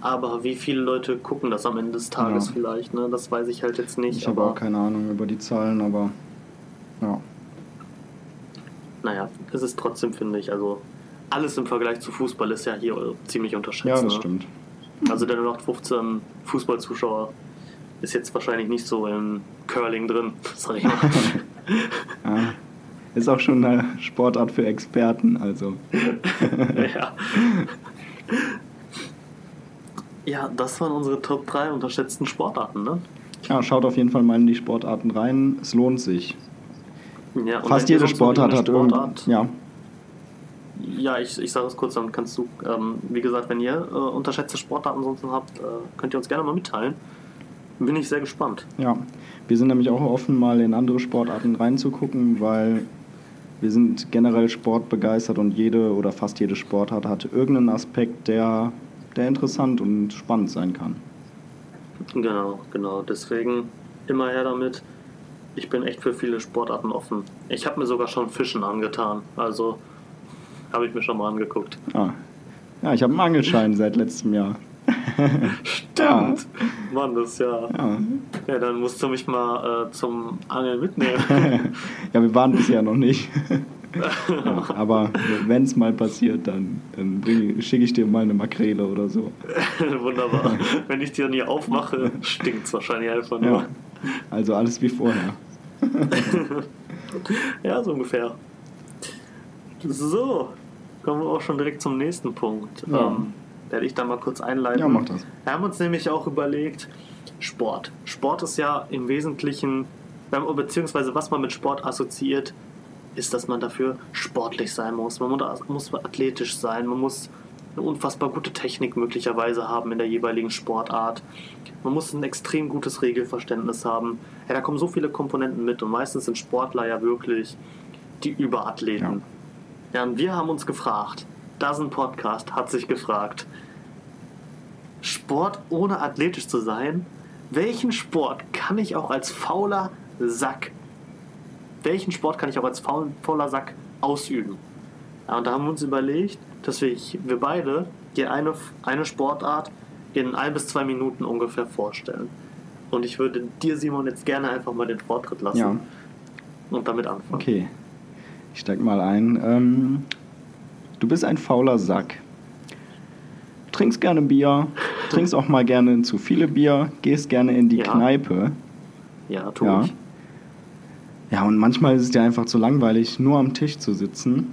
Aber wie viele Leute gucken das am Ende des Tages Ja. vielleicht? Ne? Das weiß ich halt jetzt nicht. Ich habe auch keine Ahnung über die Zahlen, aber ja. naja, es ist trotzdem, finde ich, also alles im Vergleich zu Fußball ist ja hier ziemlich unterschätzt. Ja, das ne? stimmt. Also der 0815 Fußballzuschauer ist jetzt wahrscheinlich nicht so im Curling drin, (laughs) sag ich mal. (laughs) Ja. Ist auch schon eine Sportart für Experten, also. (laughs) ja. Ja, das waren unsere Top 3 unterschätzten Sportarten, ne? Ja, schaut auf jeden Fall mal in die Sportarten rein. Es lohnt sich. Ja, Fast jede Sportart hat irgendeine Ja, Ja, ich, ich sage es kurz, dann kannst du, ähm, wie gesagt, wenn ihr äh, unterschätzte Sportarten sonst habt, äh, könnt ihr uns gerne mal mitteilen. Bin ich sehr gespannt. ja. Wir sind nämlich auch offen, mal in andere Sportarten reinzugucken, weil wir sind generell sportbegeistert und jede oder fast jede Sportart hat irgendeinen Aspekt, der, der interessant und spannend sein kann. Genau, genau. Deswegen immer her damit. Ich bin echt für viele Sportarten offen. Ich habe mir sogar schon Fischen angetan. Also habe ich mir schon mal angeguckt. Ah. Ja, ich habe einen Angelschein seit letztem Jahr. (laughs) Stimmt. Mann, das ja. Ja. Ja, dann musst du mich mal äh, zum Angeln mitnehmen. (laughs) ja, wir waren bisher noch nicht. (laughs) ja, aber wenn es mal passiert, dann, dann schicke ich dir mal eine Makrele oder so. Wunderbar. Wenn ich die dann hier aufmache, stinkt es wahrscheinlich einfach nur. Ja. Also alles wie vorher. Ja, so ungefähr. So, kommen wir auch schon direkt zum nächsten Punkt. Ja. Ähm, werde ich da mal kurz einleiten. Ja, mach das. Wir haben uns nämlich auch überlegt, Sport. Sport ist ja im Wesentlichen, beziehungsweise was man mit Sport assoziiert, ist, dass man dafür sportlich sein muss. Man muss- muss athletisch sein, man muss eine unfassbar gute Technik möglicherweise haben in der jeweiligen Sportart. Man muss ein extrem gutes Regelverständnis haben. Ja, da kommen so viele Komponenten mit und meistens sind Sportler ja wirklich die Überathleten. Ja, und wir haben uns gefragt, Dozen Podcast hat sich gefragt, Sport ohne athletisch zu sein, welchen Sport kann ich auch als fauler Sack, welchen Sport kann ich auch als faul, fauler Sack ausüben? Ja, und da haben wir uns überlegt, dass wir, wir beide dir eine, eine Sportart in ein bis zwei Minuten ungefähr vorstellen. Und ich würde dir, Simon, jetzt gerne einfach mal den Vortritt lassen Ja, und damit anfangen. okay. Ich steig mal ein. Ähm, du bist ein fauler Sack. Trinkst gerne Bier, trinkst auch mal gerne zu viele Bier, gehst gerne in die Ja. Kneipe. Ja, tu Ja. ich. Ja, und manchmal ist es dir einfach zu langweilig, nur am Tisch zu sitzen.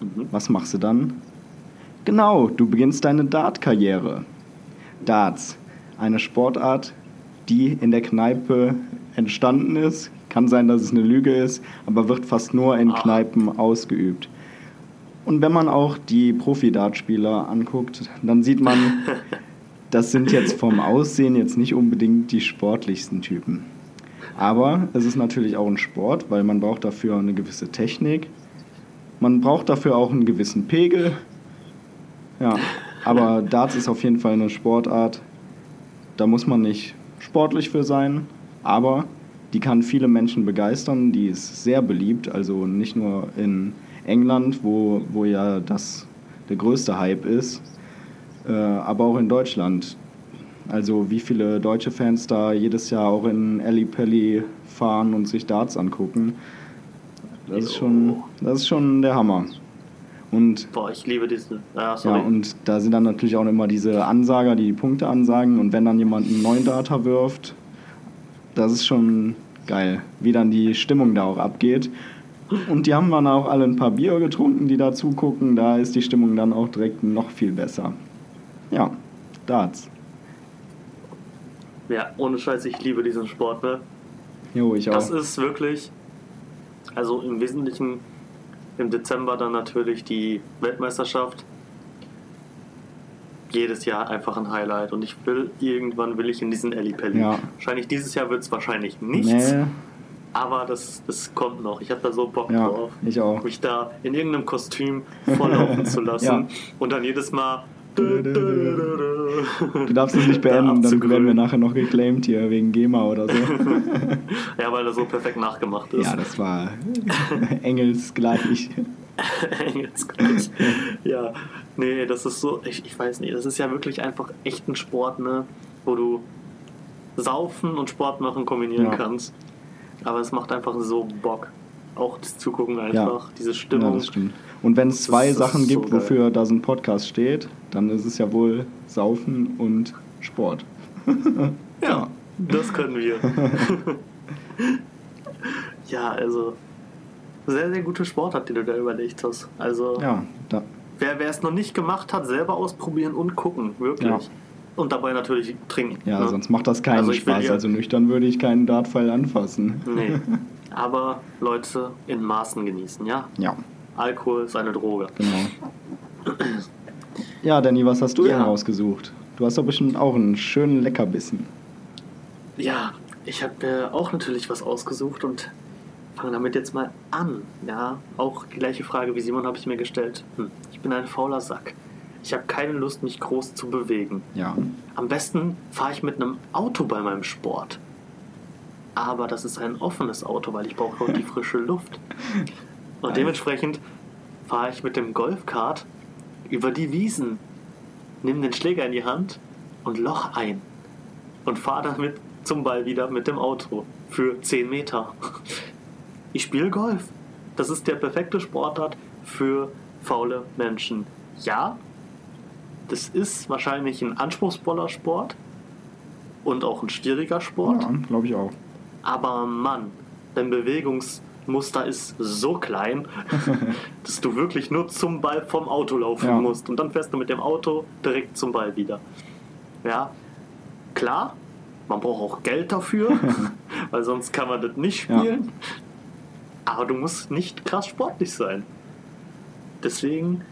Mhm. Was machst du dann? Genau, du beginnst deine Dart-Karriere. Darts, eine Sportart, die in der Kneipe entstanden ist. Kann sein, dass es eine Lüge ist, aber wird fast nur in Ah. Kneipen ausgeübt. Und wenn man auch die Profi-Dart-Spieler anguckt, dann sieht man, (laughs) das sind jetzt vom Aussehen jetzt nicht unbedingt die sportlichsten Typen. Aber es ist natürlich auch ein Sport, weil man braucht dafür eine gewisse Technik. Man braucht dafür auch einen gewissen Pegel. Ja, aber (laughs) Darts ist auf jeden Fall eine Sportart. Da muss man nicht sportlich für sein, aber die kann viele Menschen begeistern. Die ist sehr beliebt, also nicht nur in England, wo, wo ja das der größte Hype ist, äh, aber auch in Deutschland. Also wie viele deutsche Fans da jedes Jahr auch in Alley Pally fahren und sich Darts angucken. Das ist schon, das ist schon der Hammer. Und Boah, ich liebe diesen. Ja, sorry. ja, und da sind dann natürlich auch immer diese Ansager, die die Punkte ansagen. Und wenn dann jemand einen neuen Data wirft, das ist schon geil, wie dann die Stimmung da auch abgeht. Und die haben dann auch alle ein paar Bier getrunken, die da zugucken. Da ist die Stimmung dann auch direkt noch viel besser. Ja, Darts. ja, ohne Scheiß, ich liebe diesen Sport, ne? Jo, ich auch. Das ist wirklich, also im Wesentlichen im Dezember dann natürlich die Weltmeisterschaft. Jedes Jahr einfach ein Highlight und ich will, irgendwann will ich in diesen Alley Pally. Ja. Wahrscheinlich dieses Jahr wird es wahrscheinlich nichts, Nee, aber das, das kommt noch. Ich habe da so Bock ja, drauf, ich auch. mich da in irgendeinem Kostüm volllaufen zu (laughs) lassen Ja. und dann jedes Mal. Du darfst es nicht beenden, dann werden wir nachher noch geclaimed hier wegen GEMA oder so. (laughs) Ja, weil das so perfekt nachgemacht ist. Ja, das war (laughs) engelsgleich. (laughs) Engelsgleich. ja, nee, das ist so, ich, ich weiß nicht, das ist ja wirklich einfach echt ein Sport, ne, wo du Saufen und Sport machen kombinieren Ja. kannst. Aber es macht einfach so Bock. Auch das Zugucken einfach, diese Ja, Stimmung. das stimmt. Und wenn es zwei Das Sachen so gibt, geil. wofür da so ein Podcast steht, dann ist es ja wohl Saufen und Sport. ja, (laughs) das können wir. (laughs) ja, also sehr, sehr gute Sportart, die du da überlegt hast. Also Ja, da, wer es noch nicht gemacht hat, selber ausprobieren und gucken, wirklich. Ja. Und dabei natürlich trinken. Ja, ne? sonst macht das keinen Also Spaß. ja- Also nüchtern würde ich keinen Dartpfeil anfassen. Nee. (laughs) Aber Leute in Maßen genießen, ja? Ja, Alkohol ist eine Droge. genau. Ja, Danny, was hast du Ja. denn rausgesucht? Du hast doch bestimmt auch einen schönen Leckerbissen. Ja, ich habe mir auch natürlich was ausgesucht und fange damit jetzt mal an. Ja, auch die gleiche Frage wie Simon habe ich mir gestellt. Hm, ich bin ein fauler Sack. Ich habe keine Lust, mich groß zu bewegen. Ja. Am besten fahre ich mit einem Auto bei meinem Sport. Aber das ist ein offenes Auto, weil ich brauche auch die frische (laughs) Luft. Und dementsprechend fahre ich mit dem Golfkart über die Wiesen, nimm den Schläger in die Hand und Loch ein. Und fahre damit zum Ball wieder mit dem Auto für 10 Meter. Ich spiele Golf. Das ist der perfekte Sportart für faule Menschen. Ja, das ist wahrscheinlich ein anspruchsvoller Sport und auch ein schwieriger Sport. Ja, glaube ich auch. Aber Mann, dein Bewegungsmuster ist so klein, (laughs) dass du wirklich nur zum Ball vom Auto laufen Ja. musst. Und dann fährst du mit dem Auto direkt zum Ball wieder. Ja, klar, man braucht auch Geld dafür, (laughs) weil sonst kann man das nicht Ja. Aber du musst nicht krass sportlich sein. Deswegen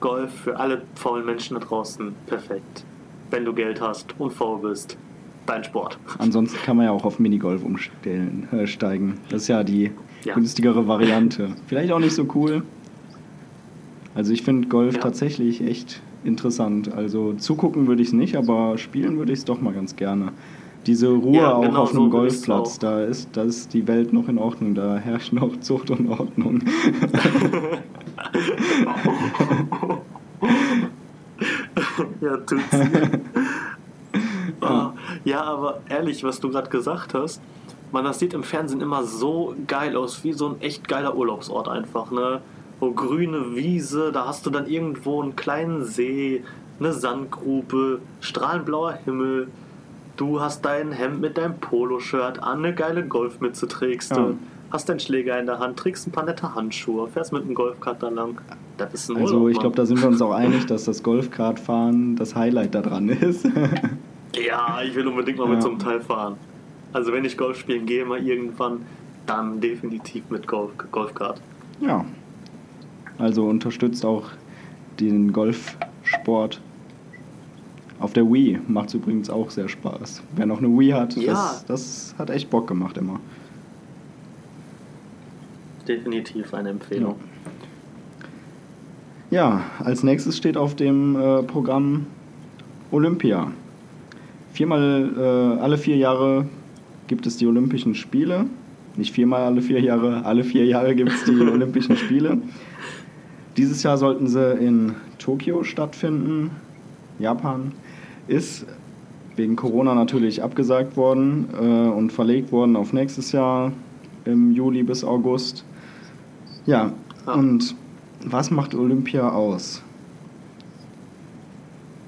Golf für alle faulen Menschen da draußen perfekt. Wenn du Geld hast und faul bist, dein Sport. Ansonsten kann man ja auch auf Minigolf umstellen, äh, steigen. Das ist ja die Ja. günstigere Variante. Vielleicht auch nicht so cool. Also ich finde Golf Ja. tatsächlich echt interessant. Also zugucken würde ich es nicht, aber spielen würde ich es doch mal ganz gerne. Diese Ruhe Ja, auch genau auf einem würde ich's Golfplatz, auch. da ist, da ist die Welt noch in Ordnung, da herrscht noch (laughs) Zucht und Ordnung. (laughs) Ja, tut's. oh, ja, aber ehrlich, was du gerade gesagt hast, man, das sieht im Fernsehen immer so geil aus, wie so ein echt geiler Urlaubsort einfach, ne? Wo grüne Wiese, da hast du dann irgendwo einen kleinen See, eine Sandgrube, strahlend blauer Himmel. Du hast dein Hemd mit deinem Poloshirt an, eine geile Golfmütze trägst du. Ja. Hast deinen Schläger in der Hand, trägst ein paar nette Handschuhe, fährst mit einem Golfkart da lang. Das ist ein Also Urlaub, ich glaube, da sind wir uns auch (laughs) einig, dass das Golfkartfahren das Highlight da dran ist. (laughs) Ja, ich will unbedingt mal mit Ja. so einem Teil fahren. Also wenn ich Golf spielen gehe, mal irgendwann, dann definitiv mit Golf, Golfkart. Ja. Also unterstützt auch den Golfsport. Auf der Wii macht es übrigens auch sehr Spaß. Wer noch eine Wii hat, Ja. das, das hat echt Bock gemacht immer. Definitiv eine Empfehlung. Ja, als nächstes steht auf dem äh, Programm Olympia. Viermal, äh, alle vier Jahre gibt es die Olympischen Spiele. Nicht viermal alle vier Jahre, alle vier Jahre gibt es die (laughs) Olympischen Spiele. Dieses Jahr sollten sie in Tokio stattfinden. Japan ist wegen Corona natürlich abgesagt worden äh, und verlegt worden auf nächstes Jahr im Juli bis August. Ja, Ja. und was macht Olympia aus?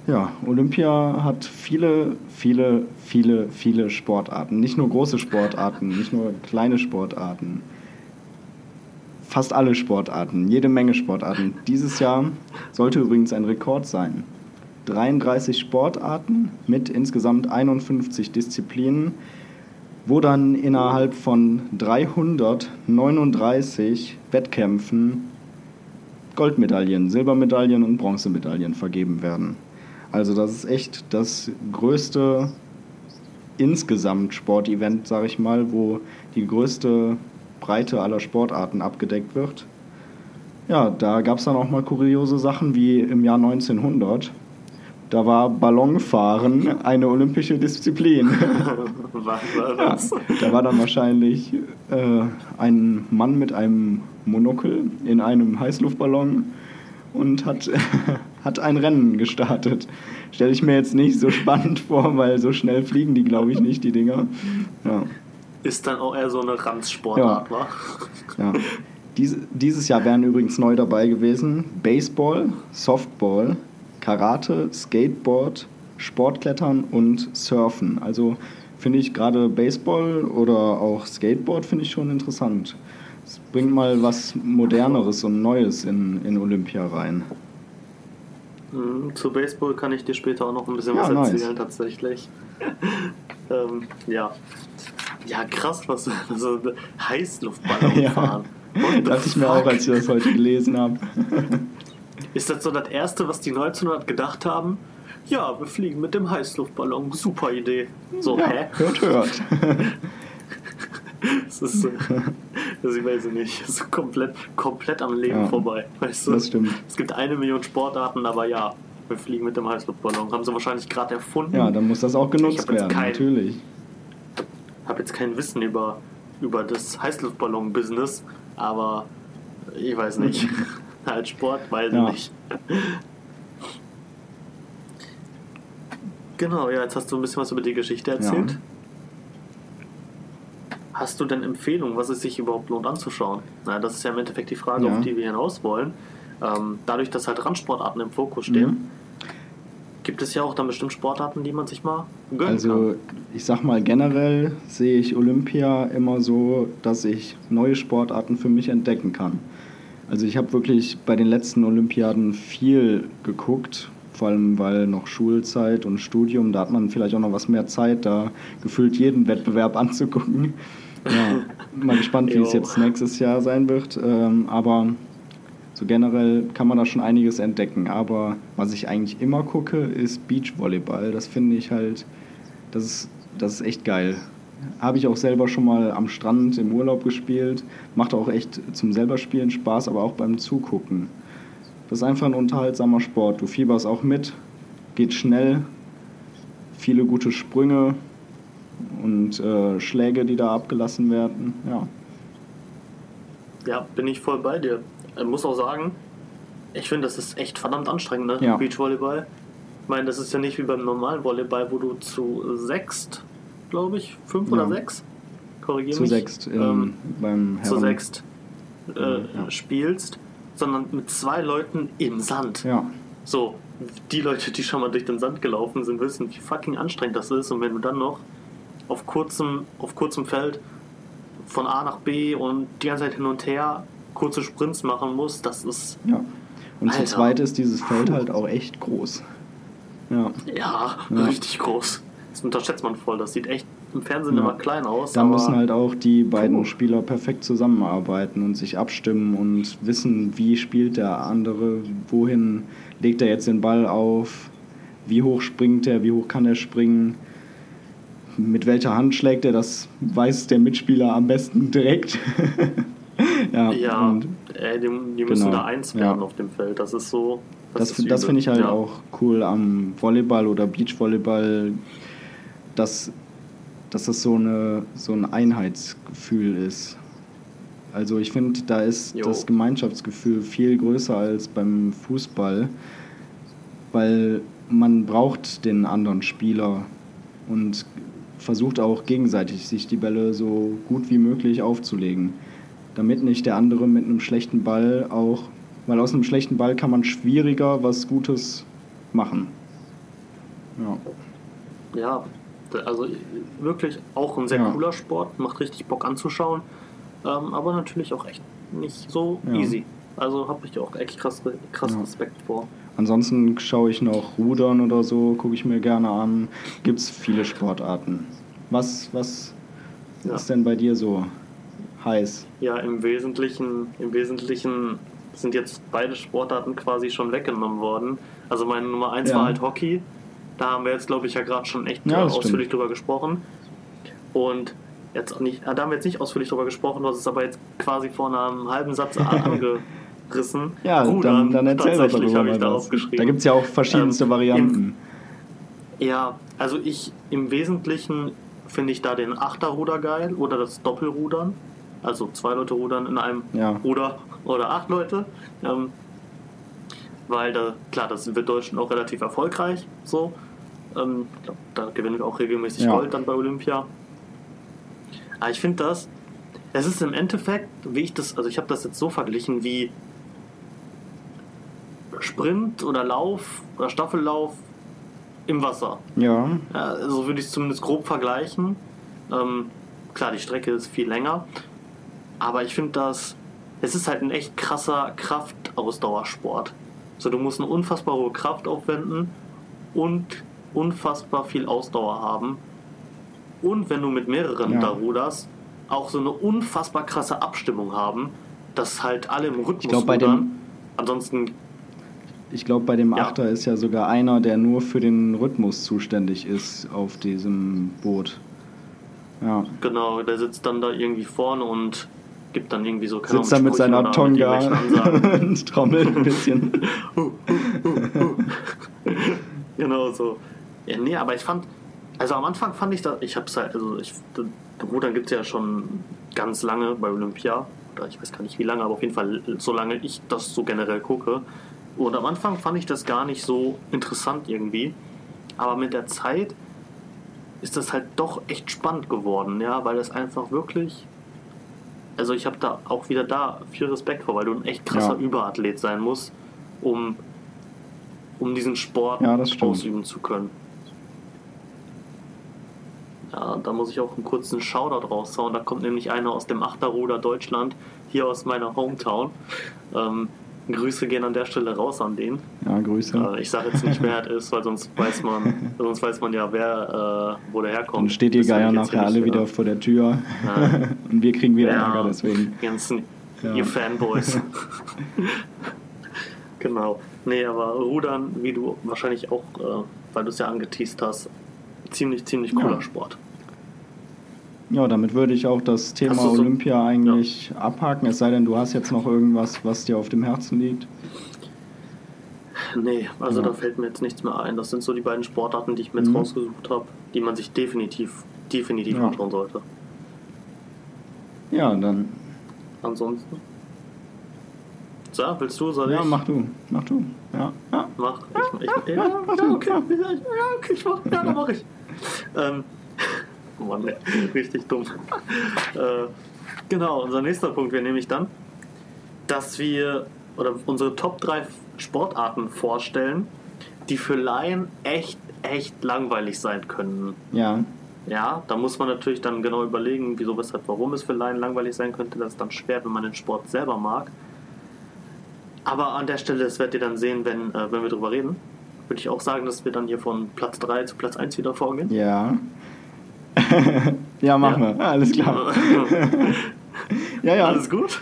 Ja, Olympia hat viele, viele, viele, viele Sportarten. Nicht nur große Sportarten, nicht nur kleine Sportarten. Fast alle Sportarten, jede Menge Sportarten. Dieses Jahr sollte übrigens ein Rekord sein. 33 Sportarten mit insgesamt 51 Disziplinen, wo dann innerhalb von 339 Wettkämpfen Goldmedaillen, Silbermedaillen und Bronzemedaillen vergeben werden. Also das ist echt das größte insgesamt Sportevent, sage ich mal, wo die größte Breite aller Sportarten abgedeckt wird. Ja, da gab es dann auch mal kuriose Sachen wie im Jahr 1900. Da war Ballonfahren eine olympische Disziplin. (laughs) Was war das? Da war dann wahrscheinlich äh, ein Mann mit einem Monokel in einem Heißluftballon und hat, (laughs) hat ein Rennen gestartet. Stelle ich mir jetzt nicht so spannend vor, weil so schnell fliegen die, glaube ich, nicht, die Dinger. Ja, Ist dann auch eher so eine Ranzsportart, wa? ja. Dies, dieses Jahr wären übrigens neu dabei gewesen Baseball, Softball, Karate, Skateboard, Sportklettern und Surfen. Also finde ich gerade Baseball oder auch Skateboard finde ich schon interessant. Es bringt mal was Moderneres und Neues in, in Olympia rein. Mhm, Zu Baseball kann ich dir später auch noch ein bisschen Ja, was nice. erzählen, tatsächlich. (laughs) ähm, ja. Ja, krass, was (laughs) also Heißluftballon Ja. fahren. Dachte ich mir auch, als ich das heute gelesen habe. (laughs) Ist das so das Erste, was die 1900 gedacht haben? Ja, wir fliegen mit dem Heißluftballon. Super Idee. So, ja, hä? hört, hört. (laughs) Das ist so, also ich weiß es nicht, das ist komplett, komplett am Leben Ja, vorbei. Weißt du? das stimmt. Es gibt eine Million Sportarten, aber ja, wir fliegen mit dem Heißluftballon. Haben sie wahrscheinlich gerade erfunden. Ja, dann muss das auch Ich genutzt werden, kein- natürlich. habe jetzt kein Wissen über, über das Heißluftballon-Business, aber ich weiß nicht. (laughs) Als Sport weiß Ja. ich nicht. Genau, ja, jetzt hast du ein bisschen was über die Geschichte erzählt. Ja. Hast du denn Empfehlungen, was es sich überhaupt lohnt anzuschauen? Na, das ist ja im Endeffekt die Frage, Ja. auf die wir hinaus wollen. Ähm, dadurch, dass halt Randsportarten im Fokus stehen, Mhm. gibt es ja auch dann bestimmt Sportarten, die man sich mal gönnen Also kann. ich sag mal, generell sehe ich Olympia immer so, dass ich neue Sportarten für mich entdecken kann. Also ich habe wirklich bei den letzten Olympiaden viel geguckt, vor allem weil noch Schulzeit und Studium, da hat man vielleicht auch noch was mehr Zeit, da gefühlt jeden Wettbewerb (laughs) anzugucken. Ja, mal gespannt, wie es jetzt nächstes Jahr sein wird. Ähm, aber so generell kann man da schon einiges entdecken. Aber was ich eigentlich immer gucke, ist Beachvolleyball. Das finde ich halt, das ist, das ist echt geil. Habe ich auch selber schon mal am Strand im Urlaub gespielt. Macht auch echt zum selber Spielen Spaß, aber auch beim Zugucken. Das ist einfach ein unterhaltsamer Sport. Du fieberst auch mit, geht schnell, viele gute Sprünge und äh, Schläge, die da abgelassen werden. Ja. Ja, bin ich voll bei dir. Ich muss auch sagen, ich finde, das ist echt verdammt anstrengend, ne? Ja. Beachvolleyball. Ich meine, das ist ja nicht wie beim normalen Volleyball, wo du zu sechst, glaube ich, fünf Ja. oder sechs, korrigiere Zu mich, sechst im, ähm, beim zu sechst äh, Ja. spielst, sondern mit zwei Leuten im Sand. Ja, So, die Leute, die schon mal durch den Sand gelaufen sind, wissen, wie fucking anstrengend das ist. Und wenn du dann noch auf kurzem, auf kurzem Feld von A nach B und die ganze Zeit hin und her kurze Sprints machen musst, das ist ja. Und zu Alter. zweit ist dieses Feld halt auch echt groß. Ja. ja, Ja. richtig groß. Das unterschätzt man voll. Das sieht echt im Fernsehen Ja. immer klein aus. Da müssen halt auch die beiden Puh. Spieler perfekt zusammenarbeiten und sich abstimmen und wissen, wie spielt der andere, wohin legt er jetzt den Ball auf, wie hoch springt er, wie hoch kann er springen, mit welcher Hand schlägt er, das weiß der Mitspieler am besten direkt. (laughs) ja, ja, und ey, die, die müssen Genau, da eins werden ja. auf dem Feld. Das ist so. das, das übel. finde ich halt ja. auch cool am Volleyball oder Beachvolleyball, dass, dass das so, eine, so ein Einheitsgefühl ist. Also ich finde, da ist Jo. das Gemeinschaftsgefühl viel größer als beim Fußball, weil man braucht den anderen Spieler und versucht auch gegenseitig sich die Bälle so gut wie möglich aufzulegen, damit nicht der andere mit einem schlechten Ball auch, weil aus einem schlechten Ball kann man schwieriger was Gutes machen. Ja. Ja, also wirklich auch ein sehr Ja. cooler Sport, macht richtig Bock anzuschauen, ähm, aber natürlich auch echt nicht so Ja. easy. Also habe ich auch echt krass, krass Ja. Respekt vor. Ansonsten schaue ich noch Rudern oder so, gucke ich mir gerne an. Gibt es viele Sportarten. Was, was ist denn bei dir so heiß? Ja, im Wesentlichen, im Wesentlichen sind jetzt beide Sportarten quasi schon weggenommen worden. Also meine Nummer eins Ja. war halt Hockey. Da haben wir jetzt, glaube ich, ja gerade schon echt Ja, äh, ausführlich stimmt. drüber gesprochen. Und jetzt auch nicht, äh, da haben wir jetzt nicht ausführlich drüber gesprochen, du hast es aber jetzt quasi vor einem halben Satz (laughs) angerissen. Ja, Rudern, dann, dann erzähl doch darüber habe ich da. Da gibt es ja auch verschiedenste Ähm, Varianten. Ja, also ich im Wesentlichen finde ich da den Achterruder geil oder das Doppelrudern. Also zwei Leute rudern in einem Ja. Ruder oder acht Leute. Ähm, weil da, klar, das sind wir Deutschen auch relativ erfolgreich. So. Ähm, ich glaub, da gewinnen wir auch regelmäßig Ja. Gold dann bei Olympia. Aber ich finde das, es ist im Endeffekt, wie ich das, also ich habe das jetzt so verglichen wie Sprint oder Lauf oder Staffellauf im Wasser. Ja, Ja, so würde ich es zumindest grob vergleichen. Ähm, klar, die Strecke ist viel länger, aber ich finde das, es ist halt ein echt krasser Kraftausdauersport. So, du musst eine unfassbar hohe Kraft aufwenden und unfassbar viel Ausdauer haben. Und wenn du mit mehreren Ja. da ruderst, auch so eine unfassbar krasse Abstimmung haben, dass halt alle im Rhythmus glaub, bei dem- rudern. Ansonsten, Ich glaube, bei dem Ja. Achter ist ja sogar einer, der nur für den Rhythmus zuständig ist auf diesem Boot. Ja. genau, der sitzt dann da irgendwie vorne und gibt dann irgendwie so keine Sitzt da mit seiner Tonga (laughs) und trommelt ein bisschen. (laughs) genau so. Ja, nee, aber ich fand, also am Anfang fand ich das, ich hab's halt, also ich, Rudern gibt's ja schon ganz lange bei Olympia, oder ich weiß gar nicht wie lange, aber auf jeden Fall so lange ich das so generell gucke. Und am Anfang fand ich das gar nicht so interessant irgendwie, aber mit der Zeit ist das halt doch echt spannend geworden, ja, weil das einfach wirklich, also ich habe da auch wieder da viel Respekt vor, weil du ein echt krasser Ja. Überathlet sein musst, um um diesen Sport Ja, ausüben zu können. Ja, da muss ich auch einen kurzen Shoutout raushauen. Da kommt nämlich einer aus dem Achterruder Deutschland, hier aus meiner Hometown. Ähm, Grüße gehen an der Stelle raus an den. Ja, Grüße. Äh, ich sage jetzt nicht, wer es ist, weil sonst weiß man, (laughs) sonst weiß man ja, wer, äh, wo der herkommt. Dann steht will Geier nachher alle wieder äh, vor der Tür Ja. (laughs) und wir kriegen wieder Ja. Ärger deswegen. Die ganzen, Ja. ihr Fanboys. (laughs) genau. Nee, aber Rudern, wie du wahrscheinlich auch, äh, weil du es ja angeteased hast, ziemlich, ziemlich cooler Ja. Sport. Ja, damit würde ich auch das Thema so- Olympia eigentlich abhaken, es sei denn, du hast jetzt noch irgendwas, was dir auf dem Herzen liegt. Nee, also Ja. da fällt mir jetzt nichts mehr ein. Das sind so die beiden Sportarten, die ich mir jetzt Mhm. rausgesucht habe, die man sich definitiv, definitiv Ja. anschauen sollte. Ja, dann. Ansonsten. So, willst du, soll Ja, ich? mach du. Mach du. Ja. ja. Mach. Ich, ich, ja, mach ja, du. okay. Ja, okay, ich mach. Ja, dann mach ich. Ähm, (laughs) Mann, richtig dumm. Äh, genau, unser nächster Punkt wäre nämlich dann, dass wir oder unsere Top 3 Sportarten vorstellen, die für Laien echt, echt langweilig sein können. Ja. Ja, da muss man natürlich dann genau überlegen, wieso, weshalb, warum es für Laien langweilig sein könnte. Das ist dann schwer, wenn man den Sport selber mag. Aber an der Stelle, das werdet ihr dann sehen, wenn, äh, wenn wir drüber reden. Würde ich auch sagen, dass wir dann hier von Platz 3 zu Platz 1 wieder vorgehen. Ja. (laughs) ja, machen Ja. wir. Alles klar. (laughs) Ja, ja. Alles gut?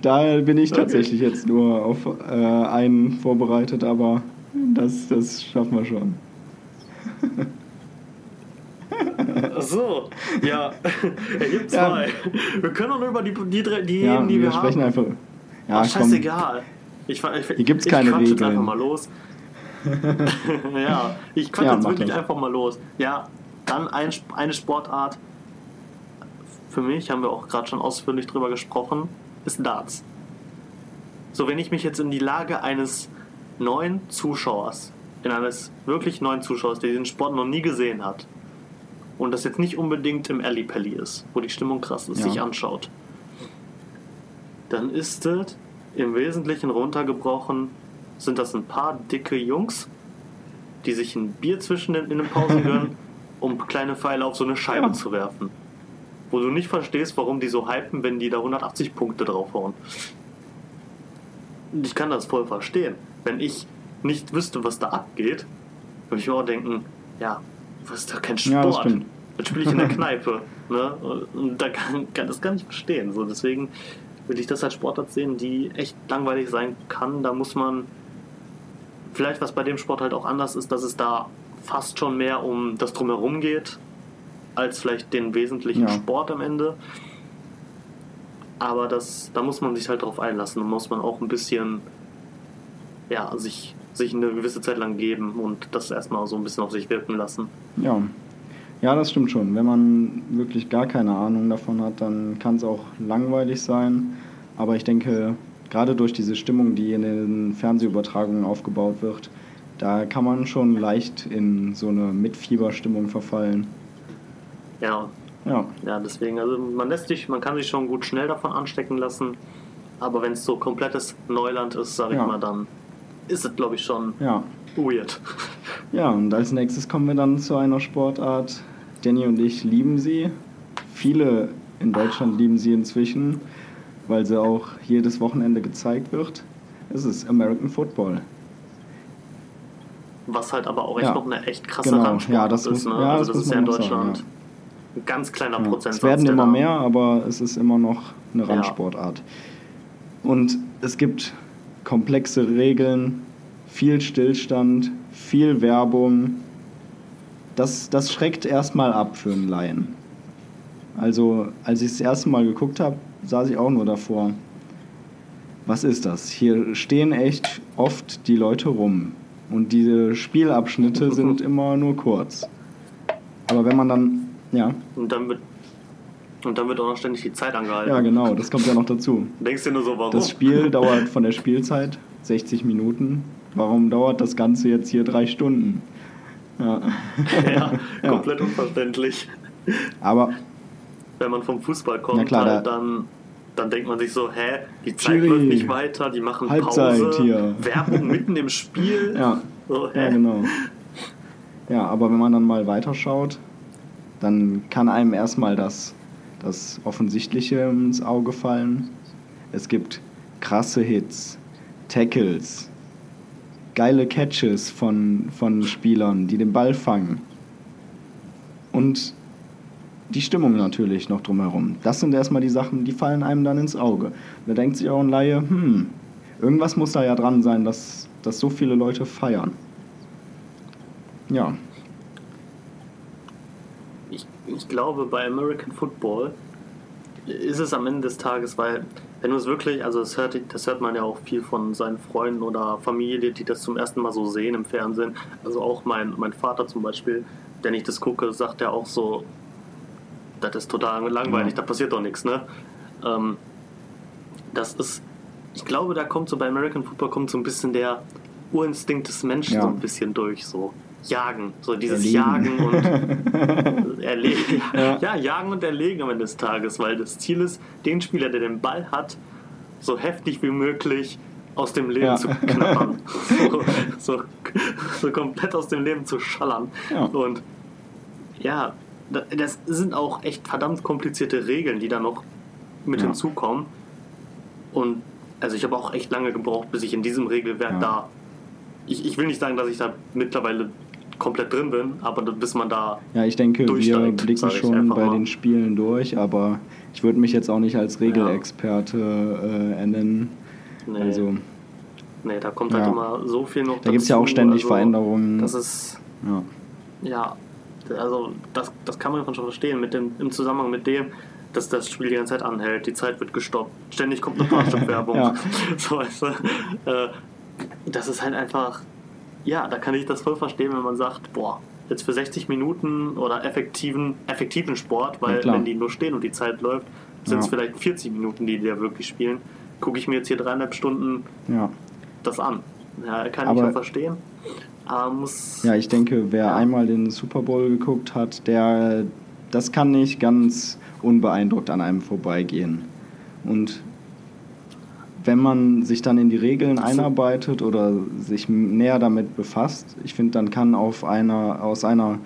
Da bin ich tatsächlich jetzt nur auf äh, einen vorbereitet, aber das, das schaffen wir schon. Ach so, ja. (laughs) Er gibt Ja. zwei. Wir können doch nur über die, die, drei- die, Ja, die wir, wir sprechen haben. einfach. Ja, Ach, scheißegal. Ich, ich, Hier gibt's ich keine Regeln. einfach mal los. Ja, ich quatsch Ja, jetzt wirklich das. einfach mal los. Ja, dann ein, eine Sportart. Für mich haben wir auch gerade schon ausführlich drüber gesprochen, ist Darts. So, wenn ich mich jetzt in die Lage eines neuen Zuschauers, in eines wirklich neuen Zuschauers, der diesen Sport noch nie gesehen hat, und das jetzt nicht unbedingt im Alley-Pally ist, wo die Stimmung krass ist, Ja. sich anschaut, dann ist es im Wesentlichen runtergebrochen, sind das ein paar dicke Jungs, die sich ein Bier zwischen den, in den Pausen (laughs) gönnen, um kleine Pfeile auf so eine Scheibe Ja. zu werfen. Wo du nicht verstehst, warum die so hypen, wenn die da 180 Punkte draufhauen. Ich kann das voll verstehen. Wenn ich nicht wüsste, was da abgeht, würde ich mir auch denken, ja, was ist da kein Ja, das Sport? stimmt. das spiele ich in der (laughs) Kneipe. Ne? Und da kann, kann das gar nicht verstehen. So, deswegen will ich das als Sportart sehen, die echt langweilig sein kann. Da muss man vielleicht, was bei dem Sport halt auch anders ist, dass es da fast schon mehr um das Drumherum geht, als vielleicht den wesentlichen Ja. Sport am Ende. Aber das, da muss man sich halt drauf einlassen. Da muss man auch ein bisschen ja, sich, sich eine gewisse Zeit lang geben und das erstmal so ein bisschen auf sich wirken lassen. Ja. Ja, das stimmt schon. Wenn man wirklich gar keine Ahnung davon hat, dann kann es auch langweilig sein. Aber ich denke, gerade durch diese Stimmung, die in den Fernsehübertragungen aufgebaut wird, da kann man schon leicht in so eine Mitfieberstimmung verfallen. Ja, Ja, Ja, deswegen, also man lässt sich, man kann sich schon gut schnell davon anstecken lassen, aber wenn es so komplettes Neuland ist, sag ich Ja. mal, dann ist es, glaube ich, schon ja. weird. Ja, und als nächstes kommen wir dann zu einer Sportart. Danny und ich lieben sie. Viele in Deutschland lieben sie inzwischen, weil sie auch jedes Wochenende gezeigt wird. Es ist American Football. was halt aber auch echt Ja. noch eine echt krasse Genau. Randsportart Ja, das ist. muss- Ne? ja, also das das ist ja in noch sagen, Deutschland ja. ein ganz kleiner Ja, Prozentsatz. es werden immer mehr, aber es ist immer noch eine. Randsportart. Und es gibt komplexe Regeln, viel Stillstand, viel Werbung. Das, das schreckt erstmal ab für einen Laien. Also, als ich das erste Mal geguckt habe, saß ich auch nur davor. Was ist das? Hier stehen echt oft die Leute rum. Und diese Spielabschnitte (laughs) sind immer nur kurz. Aber wenn man dann, ja, Und dann wird und dann wird auch noch ständig die Zeit angehalten. ja genau, das kommt ja noch dazu. Denkst du nur so, warum? Das Spiel (laughs) dauert von der Spielzeit 60 Minuten. Warum dauert das Ganze jetzt hier drei Stunden? Ja. (laughs) ja, Ja. komplett unverständlich. Aber Wenn man vom Fußball kommt, klar, halt, da- dann, dann denkt man sich so, hä, die Zeit Schiri. läuft nicht weiter, die machen Halbzeit Pause, hier. Werbung (laughs) mitten im Spiel. ja, So, ja, genau. Ja, aber wenn man dann mal weiterschaut, dann kann einem erstmal das, das Offensichtliche ins Auge fallen. Es gibt krasse Hits, Tackles, geile Catches von, von Spielern, die den Ball fangen. Und die Stimmung natürlich noch drumherum. Das sind erstmal die Sachen, die fallen einem dann ins Auge. Da denkt sich auch ein Laie, hm, irgendwas muss da ja dran sein, dass, dass so viele Leute feiern. Ja, ich, ich glaube, bei American Football ist es am Ende des Tages, weil wenn du es wirklich, also das hört, das hört man ja auch viel von seinen Freunden oder Familie, die das zum ersten Mal so sehen im Fernsehen. Also auch mein, mein Vater zum Beispiel, wenn ich das gucke, sagt er auch so, das ist total langweilig, Ja. da passiert doch nichts, ne? Ähm, das ist, ich glaube, da kommt so bei American Football kommt so ein bisschen der Urinstinkt des Menschen Ja. so ein bisschen durch, so jagen, so dieses Erlegen. Jagen und (laughs) erlegen. Ja. Ja. ja, jagen und erlegen am Ende des Tages, weil das Ziel ist, den Spieler, der den Ball hat, so heftig wie möglich aus dem Leben Ja. zu (laughs) knabbern. so, so, so komplett aus dem Leben zu schallern. Ja. Und ja, das sind auch echt verdammt komplizierte Regeln, die da noch mit Ja. hinzukommen. Und also ich habe auch echt lange gebraucht, bis ich in diesem Regelwerk Ja. da. Ich, ich will nicht sagen, dass ich da mittlerweile komplett drin bin, aber bis man da ja, ich denke, wir blicken schon bei mal. den Spielen durch, aber ich würde mich jetzt auch nicht als Regelexperte äh, ernennen. Nee, Also, nee, da kommt Ja. halt immer so viel noch da gibt es ja auch ständig also, Veränderungen. Das ist, ja. ja, also das, das kann man schon verstehen mit dem, im Zusammenhang mit dem, dass das Spiel die ganze Zeit anhält, die Zeit wird gestoppt, ständig kommt eine (laughs) Parship-Werbung. Ja. (laughs) so, du, äh, das ist halt einfach, ja, da kann ich das voll verstehen, wenn man sagt, boah, jetzt für 60 Minuten oder effektiven, effektiven Sport, Ja, weil klar. wenn die nur stehen und die Zeit läuft, sind es Ja. vielleicht 40 Minuten, die die da wirklich spielen. Gucke ich mir jetzt hier dreieinhalb Stunden ja. das an. Ja, kann Aber- ich auch verstehen. Muss. Ja, ich denke, wer einmal den Super Bowl geguckt hat, der das kann nicht ganz unbeeindruckt an einem vorbeigehen. Und wenn man sich dann in die Regeln einarbeitet oder sich näher damit befasst, ich finde, dann kann auf einer, aus einer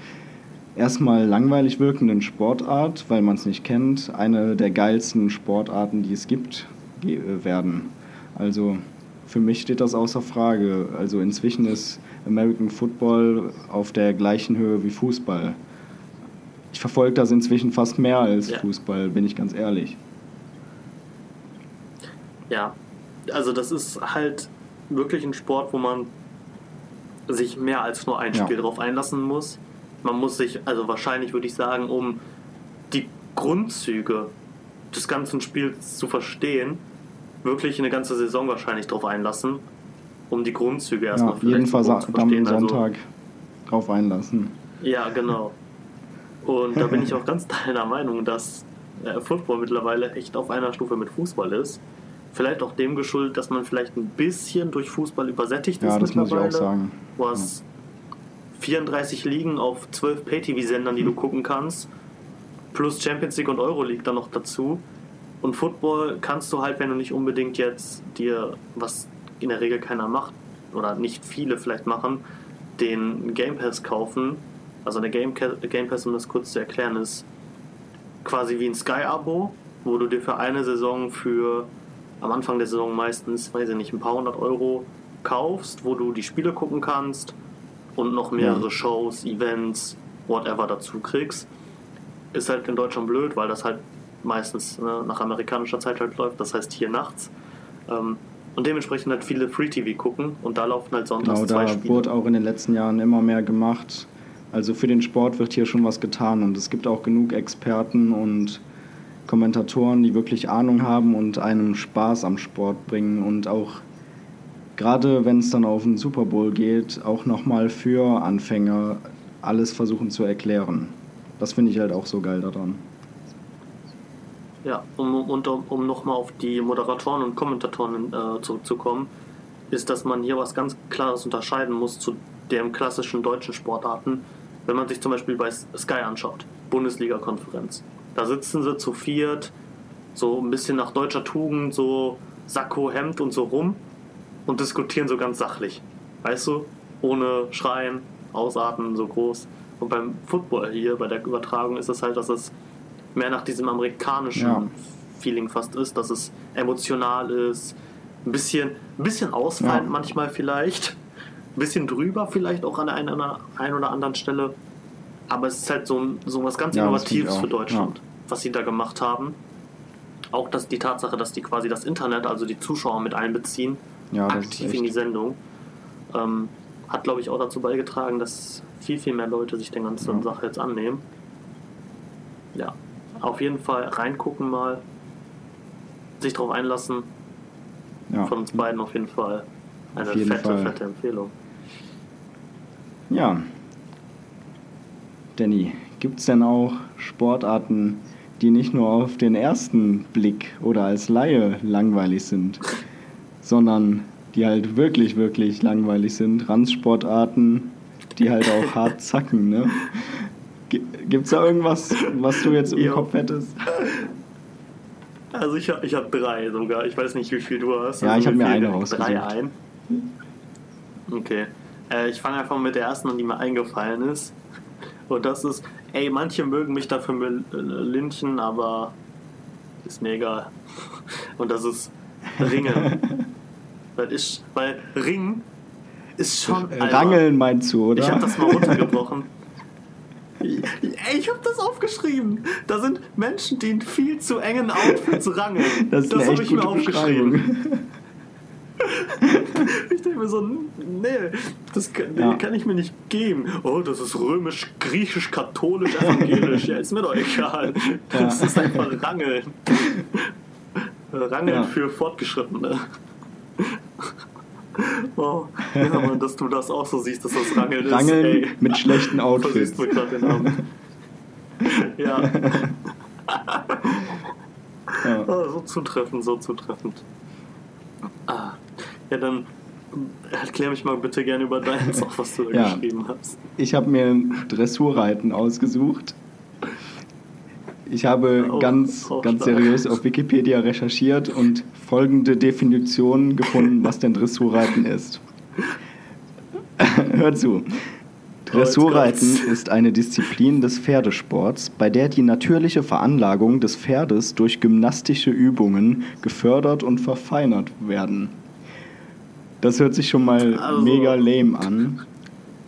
erstmal langweilig wirkenden Sportart, weil man es nicht kennt, eine der geilsten Sportarten, die es gibt, werden. Also für mich steht das außer Frage. Also inzwischen ist American Football auf der gleichen Höhe wie Fußball. Ich verfolge das inzwischen fast mehr als Ja. Fußball, bin ich ganz ehrlich. Ja, also das ist halt wirklich ein Sport, wo man sich mehr als nur ein Ja. Spiel drauf einlassen muss. Man muss sich, also wahrscheinlich würde ich sagen, um die Grundzüge des ganzen Spiels zu verstehen, wirklich eine ganze Saison wahrscheinlich drauf einlassen, um die Grundzüge erstmal Ja, jeden Fall zu verstehen. am Also- Sonntag drauf einlassen. Ja, genau. Und da bin ich auch (laughs) ganz deiner Meinung, dass äh, Football mittlerweile echt auf einer Stufe mit Fußball ist. Vielleicht auch dem geschuldet, dass man vielleicht ein bisschen durch Fußball übersättigt Ja, ist das muss ich auch mittlerweile. sagen. Du hast 34 Ligen auf 12 Pay-TV-Sendern, die du gucken kannst, plus Champions League und Euroleague dann noch dazu. Und Football kannst du halt, wenn du nicht unbedingt jetzt dir, was in der Regel keiner macht, oder nicht viele vielleicht machen, den Game Pass kaufen. Also der Game, Game Pass, um das kurz zu erklären, ist quasi wie ein Sky-Abo, wo du dir für eine Saison für am Anfang der Saison meistens, weiß ich nicht, ein paar hundert Euro kaufst, wo du die Spiele gucken kannst und noch mehrere ja. Shows, Events, whatever dazu kriegst. Ist halt in Deutschland blöd, weil das halt meistens ne, nach amerikanischer Zeit halt läuft, das heißt hier nachts. Ähm, und dementsprechend halt viele Free-TV gucken und da laufen halt sonntags genau, zwei da Spiele. wurde auch in den letzten Jahren immer mehr gemacht. Also für den Sport wird hier schon was getan und es gibt auch genug Experten und Kommentatoren, die wirklich Ahnung haben und einem Spaß am Sport bringen und auch gerade wenn es dann auf den Super Bowl geht, auch nochmal für Anfänger alles versuchen zu erklären. Das finde ich halt auch so geil daran. Ja, um, und um, um nochmal auf die Moderatoren und Kommentatoren äh, zurückzukommen, ist, dass man hier was ganz Klares unterscheiden muss zu den klassischen deutschen Sportarten. Wenn man sich zum Beispiel bei Sky anschaut, Bundesliga-Konferenz, da sitzen sie zu viert, so ein bisschen nach deutscher Tugend, so Sakko, Hemd und so rum und diskutieren so ganz sachlich. Weißt du? Ohne Schreien, Ausatmen, so groß. Und beim Football hier, bei der Übertragung, ist es halt, dass es mehr nach diesem amerikanischen ja. Feeling fast ist, dass es emotional ist, ein bisschen, ein bisschen ausfallend ja. manchmal vielleicht, ein bisschen drüber vielleicht auch an der einen, einen oder anderen Stelle. Aber es ist halt so, so was ganz ja, Innovatives für Deutschland, was sie da gemacht haben. Auch dass die Tatsache, dass die quasi das Internet, also die Zuschauer mit einbeziehen, aktiv in die Sendung, ähm, hat glaube ich auch dazu beigetragen, dass viel, viel mehr Leute sich der ganzen Sache jetzt annehmen. Ja, auf jeden Fall reingucken mal, sich drauf einlassen. Ja. Von uns beiden auf jeden Fall eine fette, Fall. fette Empfehlung. Ja. Danny, gibt es denn auch Sportarten, die nicht nur auf den ersten Blick oder als Laie langweilig sind, sondern die halt wirklich, wirklich langweilig sind? Randsportarten, die halt auch hart (laughs) zacken, ne? Gibt es da irgendwas, was du jetzt im jo. Kopf hättest? Also ich, ich habe drei sogar. Ich weiß nicht, wie viel du hast. Ja, also ich habe mir eine rausgesucht. Drei ein. Okay. Äh, ich fange einfach mit der ersten an, die mir eingefallen ist. Und das ist, ey, manche mögen mich dafür mit äh, Lynchen, aber ist mir egal. Und das ist Ringen. (laughs) weil, ich, weil Ring ist schon. Rangeln meinst du, oder? Ich habe das mal runtergebrochen. (laughs) Ey, ich habe das aufgeschrieben. Da sind Menschen, die in viel zu engen Outfits rangeln. Das, das habe ich mir aufgeschrieben. ich denke mir so, nee, das kann, ja. kann, ich mir nicht geben. Oh, das ist römisch, griechisch, katholisch, evangelisch. ja, ist mir doch egal. Ja. Das ist einfach Rangeln. Rangeln ja. für Fortgeschrittene. Oh, ja, Mann, dass du das auch so siehst, dass das Rangeln, Rangeln ist. Ey. mit schlechten (laughs) Outfits. Du gerade den Namen. (laughs) ja. ja. Oh, so zutreffend, so zutreffend. Ah. Ja, dann erklär mich mal bitte gerne über deins, (laughs) auch was du da ja. geschrieben hast. Ich habe mir Dressurreiten ausgesucht. Ich habe oh, ganz, oh, ganz seriös auf Wikipedia recherchiert und folgende Definition gefunden, was denn Dressurreiten ist. (laughs) Hör zu. Dressurreiten ist eine Disziplin des Pferdesports, bei der die natürliche Veranlagung des Pferdes durch gymnastische Übungen gefördert und verfeinert werden. Das hört sich schon mal also. mega lame an.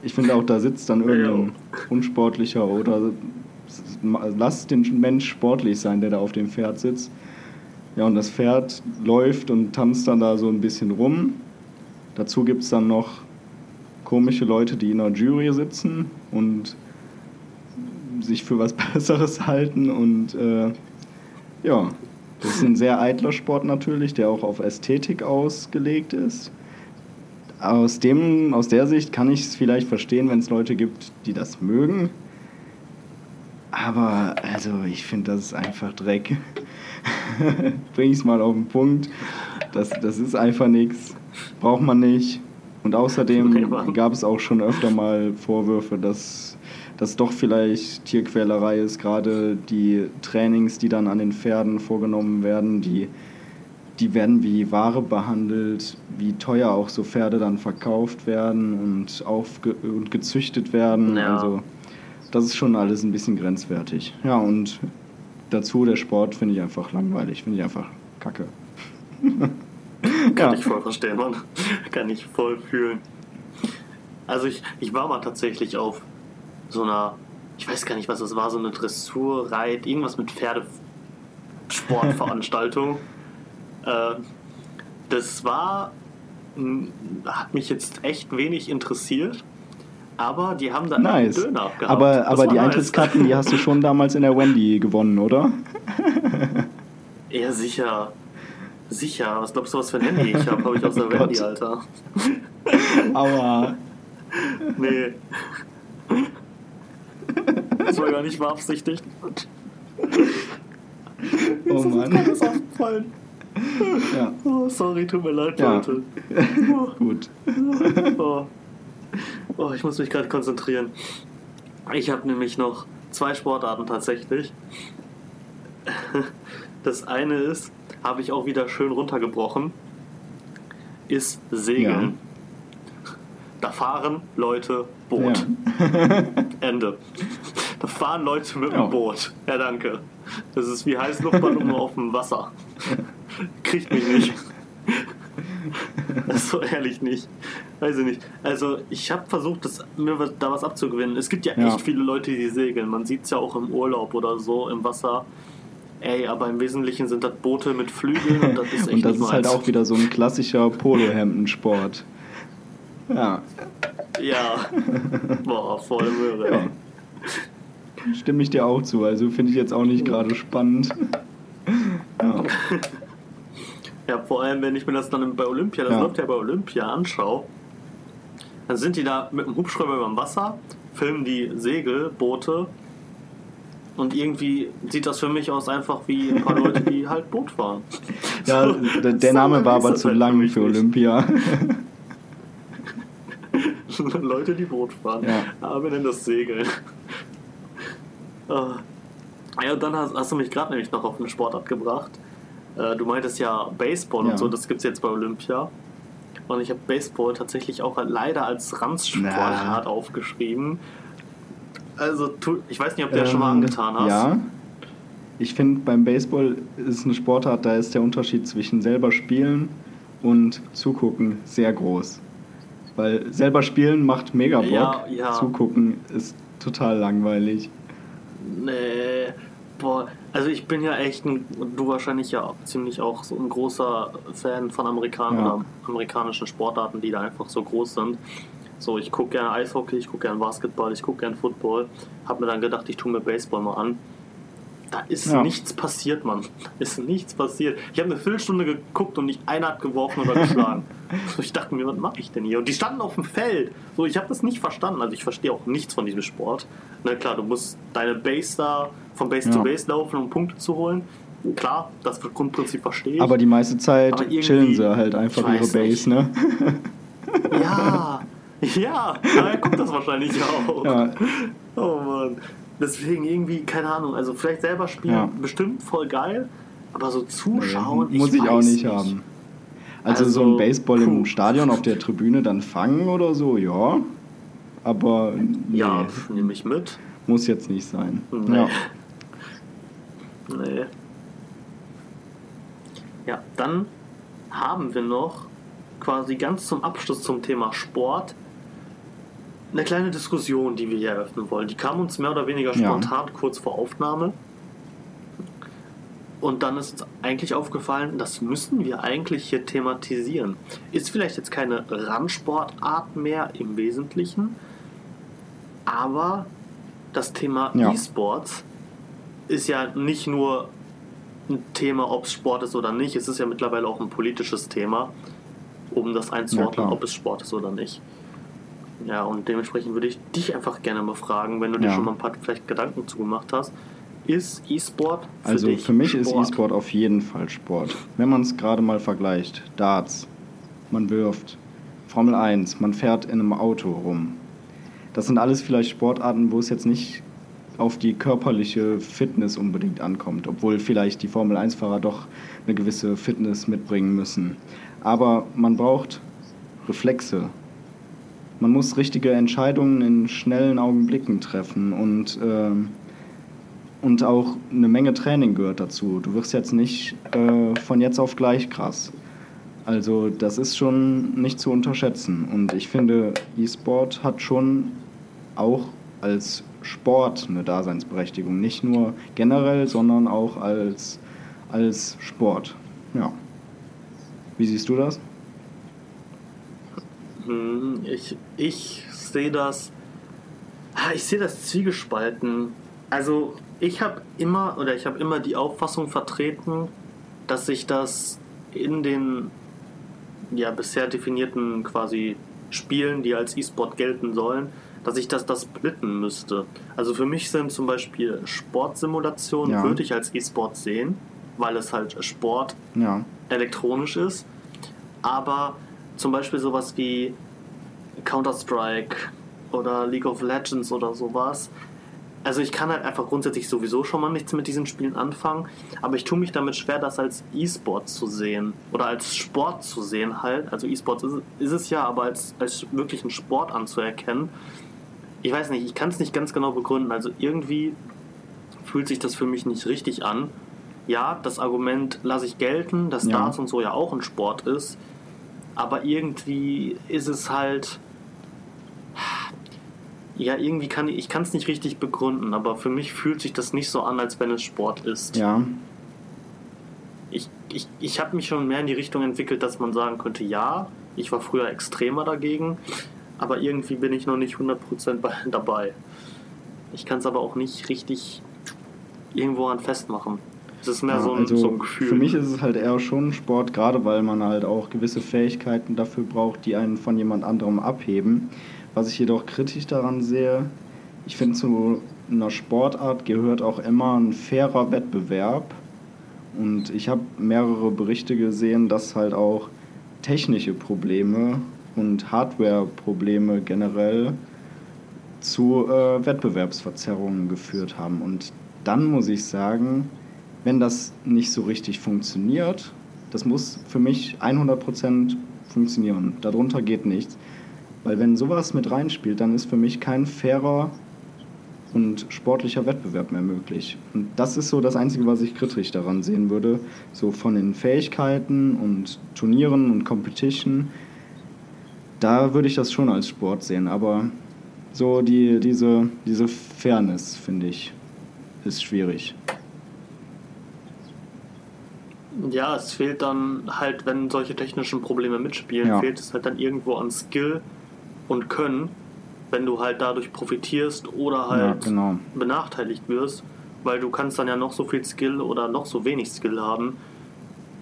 Ich finde auch, da sitzt dann irgendein unsportlicher oder lass den Mensch sportlich sein, der da auf dem Pferd sitzt. Ja, und das Pferd läuft und tanzt dann da so ein bisschen rum. Dazu gibt es dann noch komische Leute, die in der Jury sitzen und sich für was (laughs) Besseres halten. Und äh, ja, das ist ein sehr eitler Sport natürlich, der auch auf Ästhetik ausgelegt ist. Aus, dem, aus der Sicht kann ich es vielleicht verstehen, wenn es Leute gibt, die das mögen. Aber also ich finde, das ist einfach Dreck. (laughs) Bring es mal auf den Punkt. Das, das ist einfach nichts. Braucht man nicht. Und außerdem (laughs) gab es auch schon öfter mal Vorwürfe, dass das doch vielleicht Tierquälerei ist. Gerade die Trainings, die dann an den Pferden vorgenommen werden, die, die werden wie Ware behandelt, wie teuer auch so Pferde dann verkauft werden und, aufge und gezüchtet werden. Ja. Also das ist schon alles ein bisschen grenzwertig. Ja, und dazu der Sport finde ich einfach langweilig, finde ich einfach kacke. (laughs) Kann ja. ich voll verstehen, Mann. Kann ich voll fühlen. Also ich, ich war mal tatsächlich auf so einer, ich weiß gar nicht, was das war, so eine Dressurreit, irgendwas mit Pferdesportveranstaltung. (laughs) äh, das war, hat mich jetzt echt wenig interessiert. Aber die haben dann nice. einen Döner gehabt. Aber, aber die nice. Eintrittskarten, die hast du schon damals in der Wendy gewonnen, oder? (laughs) Ja, sicher. Sicher. Was glaubst du, was für ein Handy ich habe? Habe ich aus der (laughs) oh Wendy, Alter. (laughs) Aua. Nee. Das war gar nicht beabsichtigt. Oh Mann. Ist das aufgefallen? Ja. Oh, sorry, tut mir leid, ja. Leute. Gut. Oh. Oh, ich muss mich gerade konzentrieren. Ich habe nämlich noch zwei Sportarten tatsächlich. (laughs) Das eine ist, habe ich auch wieder schön runtergebrochen, ist Segeln. Ja. Da fahren Leute Boot. Ja. (laughs) Ende. Da fahren Leute mit dem Boot. Ja, danke. Das ist wie Heißluftballon (laughs) nur auf dem Wasser. Kriegt mich nicht. Das (laughs) so ehrlich nicht. Weiß ich nicht. Also ich habe versucht, das, mir da was abzugewinnen. Es gibt ja, ja, echt viele Leute, die segeln. Man sieht es ja auch im Urlaub oder so im Wasser. Ey, aber im Wesentlichen sind das Boote mit Flügeln und das ist (laughs) echt Und das ist halt auch wieder so ein klassischer Polohemdensport. Ja. Ja. Boah, voll Möhre. Ja. Stimme ich dir auch zu. Also finde ich jetzt auch nicht gerade spannend. Ja. (laughs) ja, vor allem, wenn ich mir das dann bei Olympia, das ja. läuft ja bei Olympia, anschaue, dann sind die da mit dem Hubschrauber über dem Wasser, filmen die Segelboote und irgendwie sieht das für mich aus einfach wie ein paar Leute, die halt Boot fahren. (laughs) Ja, so, der, der Name war aber zu halt lang für, Olympia. (laughs) Leute, die Boot fahren. Ja. Aber wir nennen das Segeln. Ah. Ja, und dann hast, hast du mich gerade nämlich noch auf eine Sportart gebracht. Äh, du meintest ja Baseball ja. und so, das gibt es jetzt bei Olympia. Und ich habe Baseball tatsächlich auch leider als Ranzsportart aufgeschrieben. Also, ich weiß nicht, ob du ähm, das schon mal ähm, angetan hast. Ja. Ich finde, beim Baseball ist eine Sportart, da ist der Unterschied zwischen selber spielen und zugucken sehr groß. Weil selber spielen macht mega Bock, ja, ja. zugucken ist total langweilig. Nee, boah, also ich bin ja echt ein, du wahrscheinlich ja ziemlich auch so ein großer Fan von Amerikan ja. amerikanischen Sportarten, die da einfach so groß sind. So, ich gucke gerne Eishockey, ich gucke gerne Basketball, ich gucke gerne Football. Hab mir dann gedacht, ich tue mir Baseball mal an. Da ist ja. nichts passiert, Mann. Da ist nichts passiert. Ich habe eine Viertelstunde geguckt und nicht einer hat geworfen oder geschlagen. (laughs) so, ich dachte mir, was mache ich denn hier? Und die standen auf dem Feld. So, ich habe das nicht verstanden. Also ich verstehe auch nichts von diesem Sport. Na klar, du musst deine Base da von Base ja. zu Base laufen, um Punkte zu holen. Klar, das Grundprinzip verstehe ich. Aber die meiste Zeit chillen sie halt einfach ihre Base, nicht. ne? ja, Ja, daher kommt das wahrscheinlich auch. Ja. Oh Mann. Deswegen irgendwie, keine Ahnung, also vielleicht selber spielen, ja. bestimmt voll geil, aber so zuschauen, nee, muss ich, ich auch nicht, nicht, haben. Also, also, so ein Baseball puh. im Stadion auf der Tribüne dann fangen oder so, ja. Aber nee, ja, nehme ich mit. Muss jetzt nicht sein. Nee. Ja. Nee. Ja, dann haben wir noch quasi ganz zum Abschluss zum Thema Sport eine kleine Diskussion, die wir hier eröffnen wollen. Die kam uns mehr oder weniger spontan ja. kurz vor Aufnahme. Und dann ist uns eigentlich aufgefallen, das müssen wir eigentlich hier thematisieren. Ist vielleicht jetzt keine Randsportart mehr im Wesentlichen, aber das Thema ja. E-Sports ist ja nicht nur ein Thema, ob es Sport ist oder nicht. Es ist ja mittlerweile auch ein politisches Thema, um das einzuordnen, ja, ob es Sport ist oder nicht. Ja, und dementsprechend würde ich dich einfach gerne mal fragen, wenn du ja. dir schon mal ein paar vielleicht Gedanken zugemacht hast. Ist E-Sport für Also dich für mich Sport? ist E-Sport auf jeden Fall Sport. Wenn man es gerade mal vergleicht, Darts, man wirft, Formel 1, man fährt in einem Auto rum. Das sind alles vielleicht Sportarten, wo es jetzt nicht auf die körperliche Fitness unbedingt ankommt, obwohl vielleicht die Formel 1-Fahrer doch eine gewisse Fitness mitbringen müssen. Aber man braucht Reflexe, man muss richtige Entscheidungen in schnellen Augenblicken treffen und, äh, und auch eine Menge Training gehört dazu. Du wirst jetzt nicht äh, von jetzt auf gleich krass. Also das ist schon nicht zu unterschätzen. Und ich finde, E-Sport hat schon auch als Sport eine Daseinsberechtigung. Nicht nur generell, sondern auch als, als Sport. Ja. Wie siehst du das? Hm, ich, ich sehe das. Ah, ich sehe das zwiegespalten. Also ich habe immer oder ich habe immer die Auffassung vertreten, dass sich das in den ja bisher definierten quasi Spielen, die als E-Sport gelten sollen, dass ich das das splitten müsste. Also für mich sind zum Beispiel Sportsimulationen ja. würde ich als E-Sport sehen, weil es halt Sport ja. elektronisch ist. Aber zum Beispiel sowas wie Counter-Strike oder League of Legends oder sowas. Also ich kann halt einfach grundsätzlich sowieso schon mal nichts mit diesen Spielen anfangen, aber ich tue mich damit schwer, das als E-Sport zu sehen oder als Sport zu sehen halt. Also E-Sport ist, ist, es ja, aber als, als wirklichen Sport anzuerkennen. Ich weiß nicht, ich kann es nicht ganz genau begründen. Also irgendwie fühlt sich das für mich nicht richtig an. Ja, das Argument lasse ich gelten, dass ja. Darts und so ja auch ein Sport ist aber irgendwie ist es halt. Ja, irgendwie kann ich, ich kann es nicht richtig begründen, aber für mich fühlt sich das nicht so an, als wenn es Sport ist. Ja. Ich, ich, ich habe mich schon mehr in die Richtung entwickelt, dass man sagen könnte, ja, ich war früher extremer dagegen, aber irgendwie bin ich noch nicht 100% (laughs) dabei. Ich kann es aber auch nicht richtig irgendwo an festmachen. Es ist mehr ja, so, ein, also so ein Gefühl. Für mich ist es halt eher schon Sport, gerade weil man halt auch gewisse Fähigkeiten dafür braucht, die einen von jemand anderem abheben. Was ich jedoch kritisch daran sehe, ich finde zu einer Sportart gehört auch immer ein fairer Wettbewerb. Und ich habe mehrere Berichte gesehen, dass halt auch technische Probleme und Hardware-Probleme generell zu äh, Wettbewerbsverzerrungen geführt haben. Und dann muss ich sagen, wenn das nicht so richtig funktioniert, das muss für mich 100% funktionieren. Darunter geht nichts. Weil wenn sowas mit reinspielt, dann ist für mich kein fairer und sportlicher Wettbewerb mehr möglich. Und das ist so das Einzige, was ich kritisch daran sehen würde. So von den Fähigkeiten und Turnieren und Competition, da würde ich das schon als Sport sehen. Aber so die, diese, diese Fairness, finde ich, ist schwierig. Ja, es fehlt dann halt, wenn solche technischen Probleme mitspielen, ja. fehlt es halt dann irgendwo an Skill und Können, wenn du halt dadurch profitierst oder halt ja, genau. benachteiligt wirst, weil du kannst dann ja noch so viel Skill oder noch so wenig Skill haben.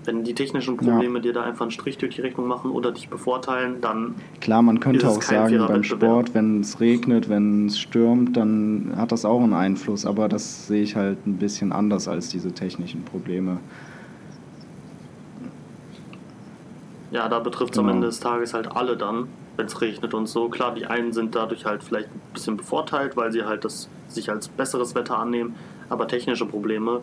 Wenn die technischen Probleme ja. dir da einfach einen Strich durch die Rechnung machen oder dich bevorteilen, dann. Klar, man könnte auch sagen, beim Sport, wenn es regnet, wenn es stürmt, dann hat das auch einen Einfluss, aber das sehe ich halt ein bisschen anders als diese technischen Probleme. Ja, da betrifft es genau. am Ende des Tages halt alle dann, wenn es regnet und so. Klar, die einen sind dadurch halt vielleicht ein bisschen bevorteilt, weil sie halt das sich als besseres Wetter annehmen, aber technische Probleme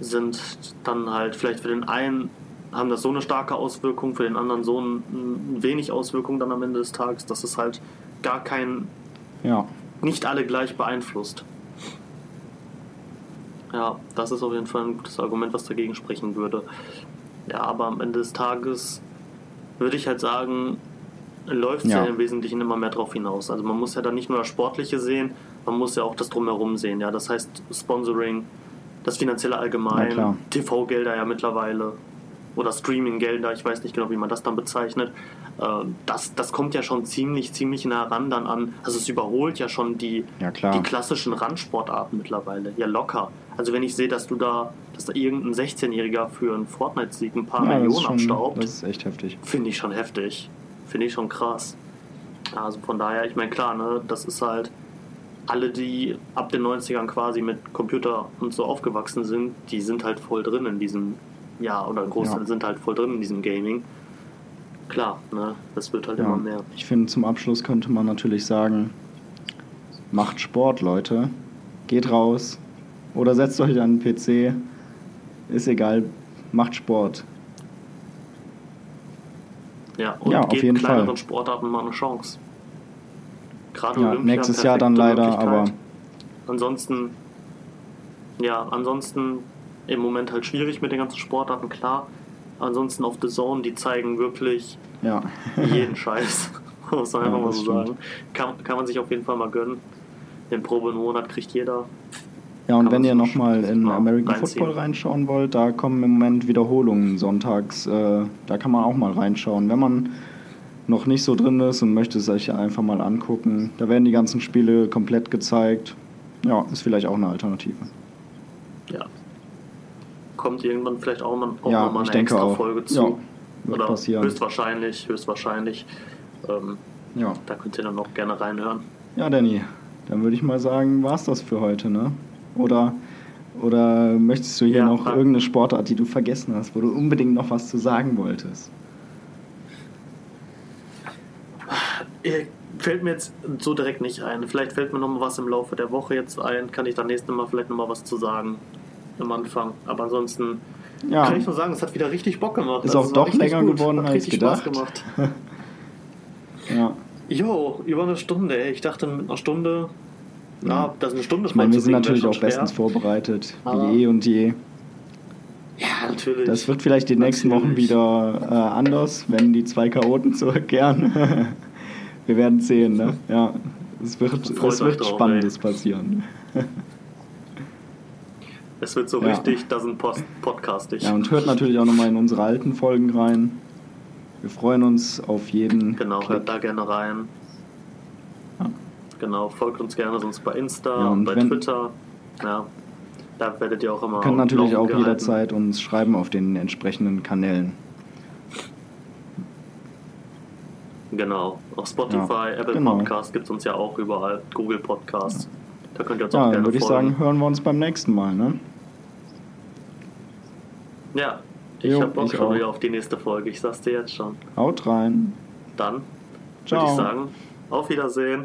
sind dann halt vielleicht für den einen haben das so eine starke Auswirkung, für den anderen so ein, ein wenig Auswirkung dann am Ende des Tages, dass es halt gar kein, ja. nicht alle gleich beeinflusst. Ja, das ist auf jeden Fall ein gutes Argument, was dagegen sprechen würde. Ja, aber am Ende des Tages würde ich halt sagen, läuft es ja. ja. im Wesentlichen immer mehr drauf hinaus. Also man muss ja dann nicht nur das Sportliche sehen, man muss ja auch das Drumherum sehen. Ja, das heißt Sponsoring, das finanzielle Allgemein, TV-Gelder ja mittlerweile oder Streaming-Gelder, ich weiß nicht genau, wie man das dann bezeichnet. Ähm, das, das kommt ja schon ziemlich, ziemlich nah ran dann an. Also es überholt ja schon die, ja, die klassischen Randsportarten mittlerweile. Ja, locker. Also wenn ich sehe, dass du da, dass da irgendein 16-Jähriger für einen Fortnite-Sieg ein paar ja, Millionen abstaubt. Das ist echt heftig. Finde ich schon heftig. Finde ich schon krass. Also von daher, ich meine, klar, ne, das ist halt alle, die ab den 90ern quasi mit Computer und so aufgewachsen sind, die sind halt voll drin in diesem, ja, oder ein Großteil ja. sind halt voll drin in diesem Gaming klar, ne? das wird halt ja. immer mehr. Ich finde, zum Abschluss könnte man natürlich sagen, macht Sport, Leute. Geht raus oder setzt euch an den PC. Ist egal, macht Sport. Ja, und ja, auf jeden kleineren Fall. Sportarten mal eine Chance. Gerade ja, Olympia, nächstes Jahr dann leider, aber ansonsten ja, ansonsten im Moment halt schwierig mit den ganzen Sportarten, klar. Ansonsten auf The Zone, die zeigen wirklich Ja. jeden Scheiß. (laughs) Muss man Ja, einfach mal so stimmt. sagen. Kann, kann man sich auf jeden Fall mal gönnen. Den Probemonat kriegt jeder. Ja, und wenn ihr nochmal in American. Football reinschauen wollt, da kommen im Moment Wiederholungen sonntags. Äh, da kann man auch mal reinschauen. Wenn man noch nicht so drin ist und möchte es sich einfach mal angucken, da werden die ganzen Spiele komplett gezeigt. Ja, ist vielleicht auch eine Alternative. Ja. Kommt irgendwann vielleicht auch, mal, auch ja, noch mal ich eine extra auch. Folge zu. Ja, wird Oder passieren. höchstwahrscheinlich, höchstwahrscheinlich. Ähm, Ja. da könnt ihr dann auch gerne reinhören. ja, Danny, dann würde ich mal sagen, war's das für heute, ne? Oder, oder möchtest du hier Ja, noch frag- irgendeine Sportart, die du vergessen hast, wo du unbedingt noch was zu sagen wolltest? Äh, Fällt mir jetzt so direkt nicht ein. Vielleicht fällt mir noch mal was im Laufe der Woche jetzt ein. Kann ich dann nächstes Mal vielleicht noch mal was zu sagen am Anfang. Aber ansonsten Ja. kann ich nur sagen, es hat wieder richtig Bock gemacht. Ist Also auch doch länger gut. geworden Hat als richtig Spaß gedacht. gemacht. (laughs) Ja. Jo, über eine Stunde. Ich dachte mit einer Stunde, ja, das ist eine Stunde Ich meine, wir sind natürlich auch schwer. bestens vorbereitet, Aber- wie eh und je. Ja, natürlich. Das wird vielleicht die nächsten Wochen wieder äh, anders, wenn die zwei Chaoten zurückkehren. (laughs) wir werden sehen, ne? Ja, es wird, es wird Spannendes passieren. es wird so Ja. richtig, das ist ein Post Podcast. Ich. Ja, und hört natürlich auch nochmal in unsere alten Folgen rein. Wir freuen uns auf jeden Genau, Klick. hört da gerne rein. Ja. Genau, folgt uns gerne sonst bei Insta Ja, und bei Twitter. Ja, da werdet ihr auch immer. Dem natürlich auch gehalten. jederzeit uns schreiben auf den entsprechenden Kanälen. Genau, auf Spotify, Ja, Apple genau. Podcast gibt es uns ja auch überall, Google Podcast. Da könnt ihr uns auch Ja, gerne dann würde ich folgen. sagen, hören wir uns beim nächsten Mal, ne? Ja, ich habe Bock schon auch. wieder auf die nächste Folge. Ich sag's dir jetzt schon. Haut rein. Dann würde ich sagen, auf Wiedersehen.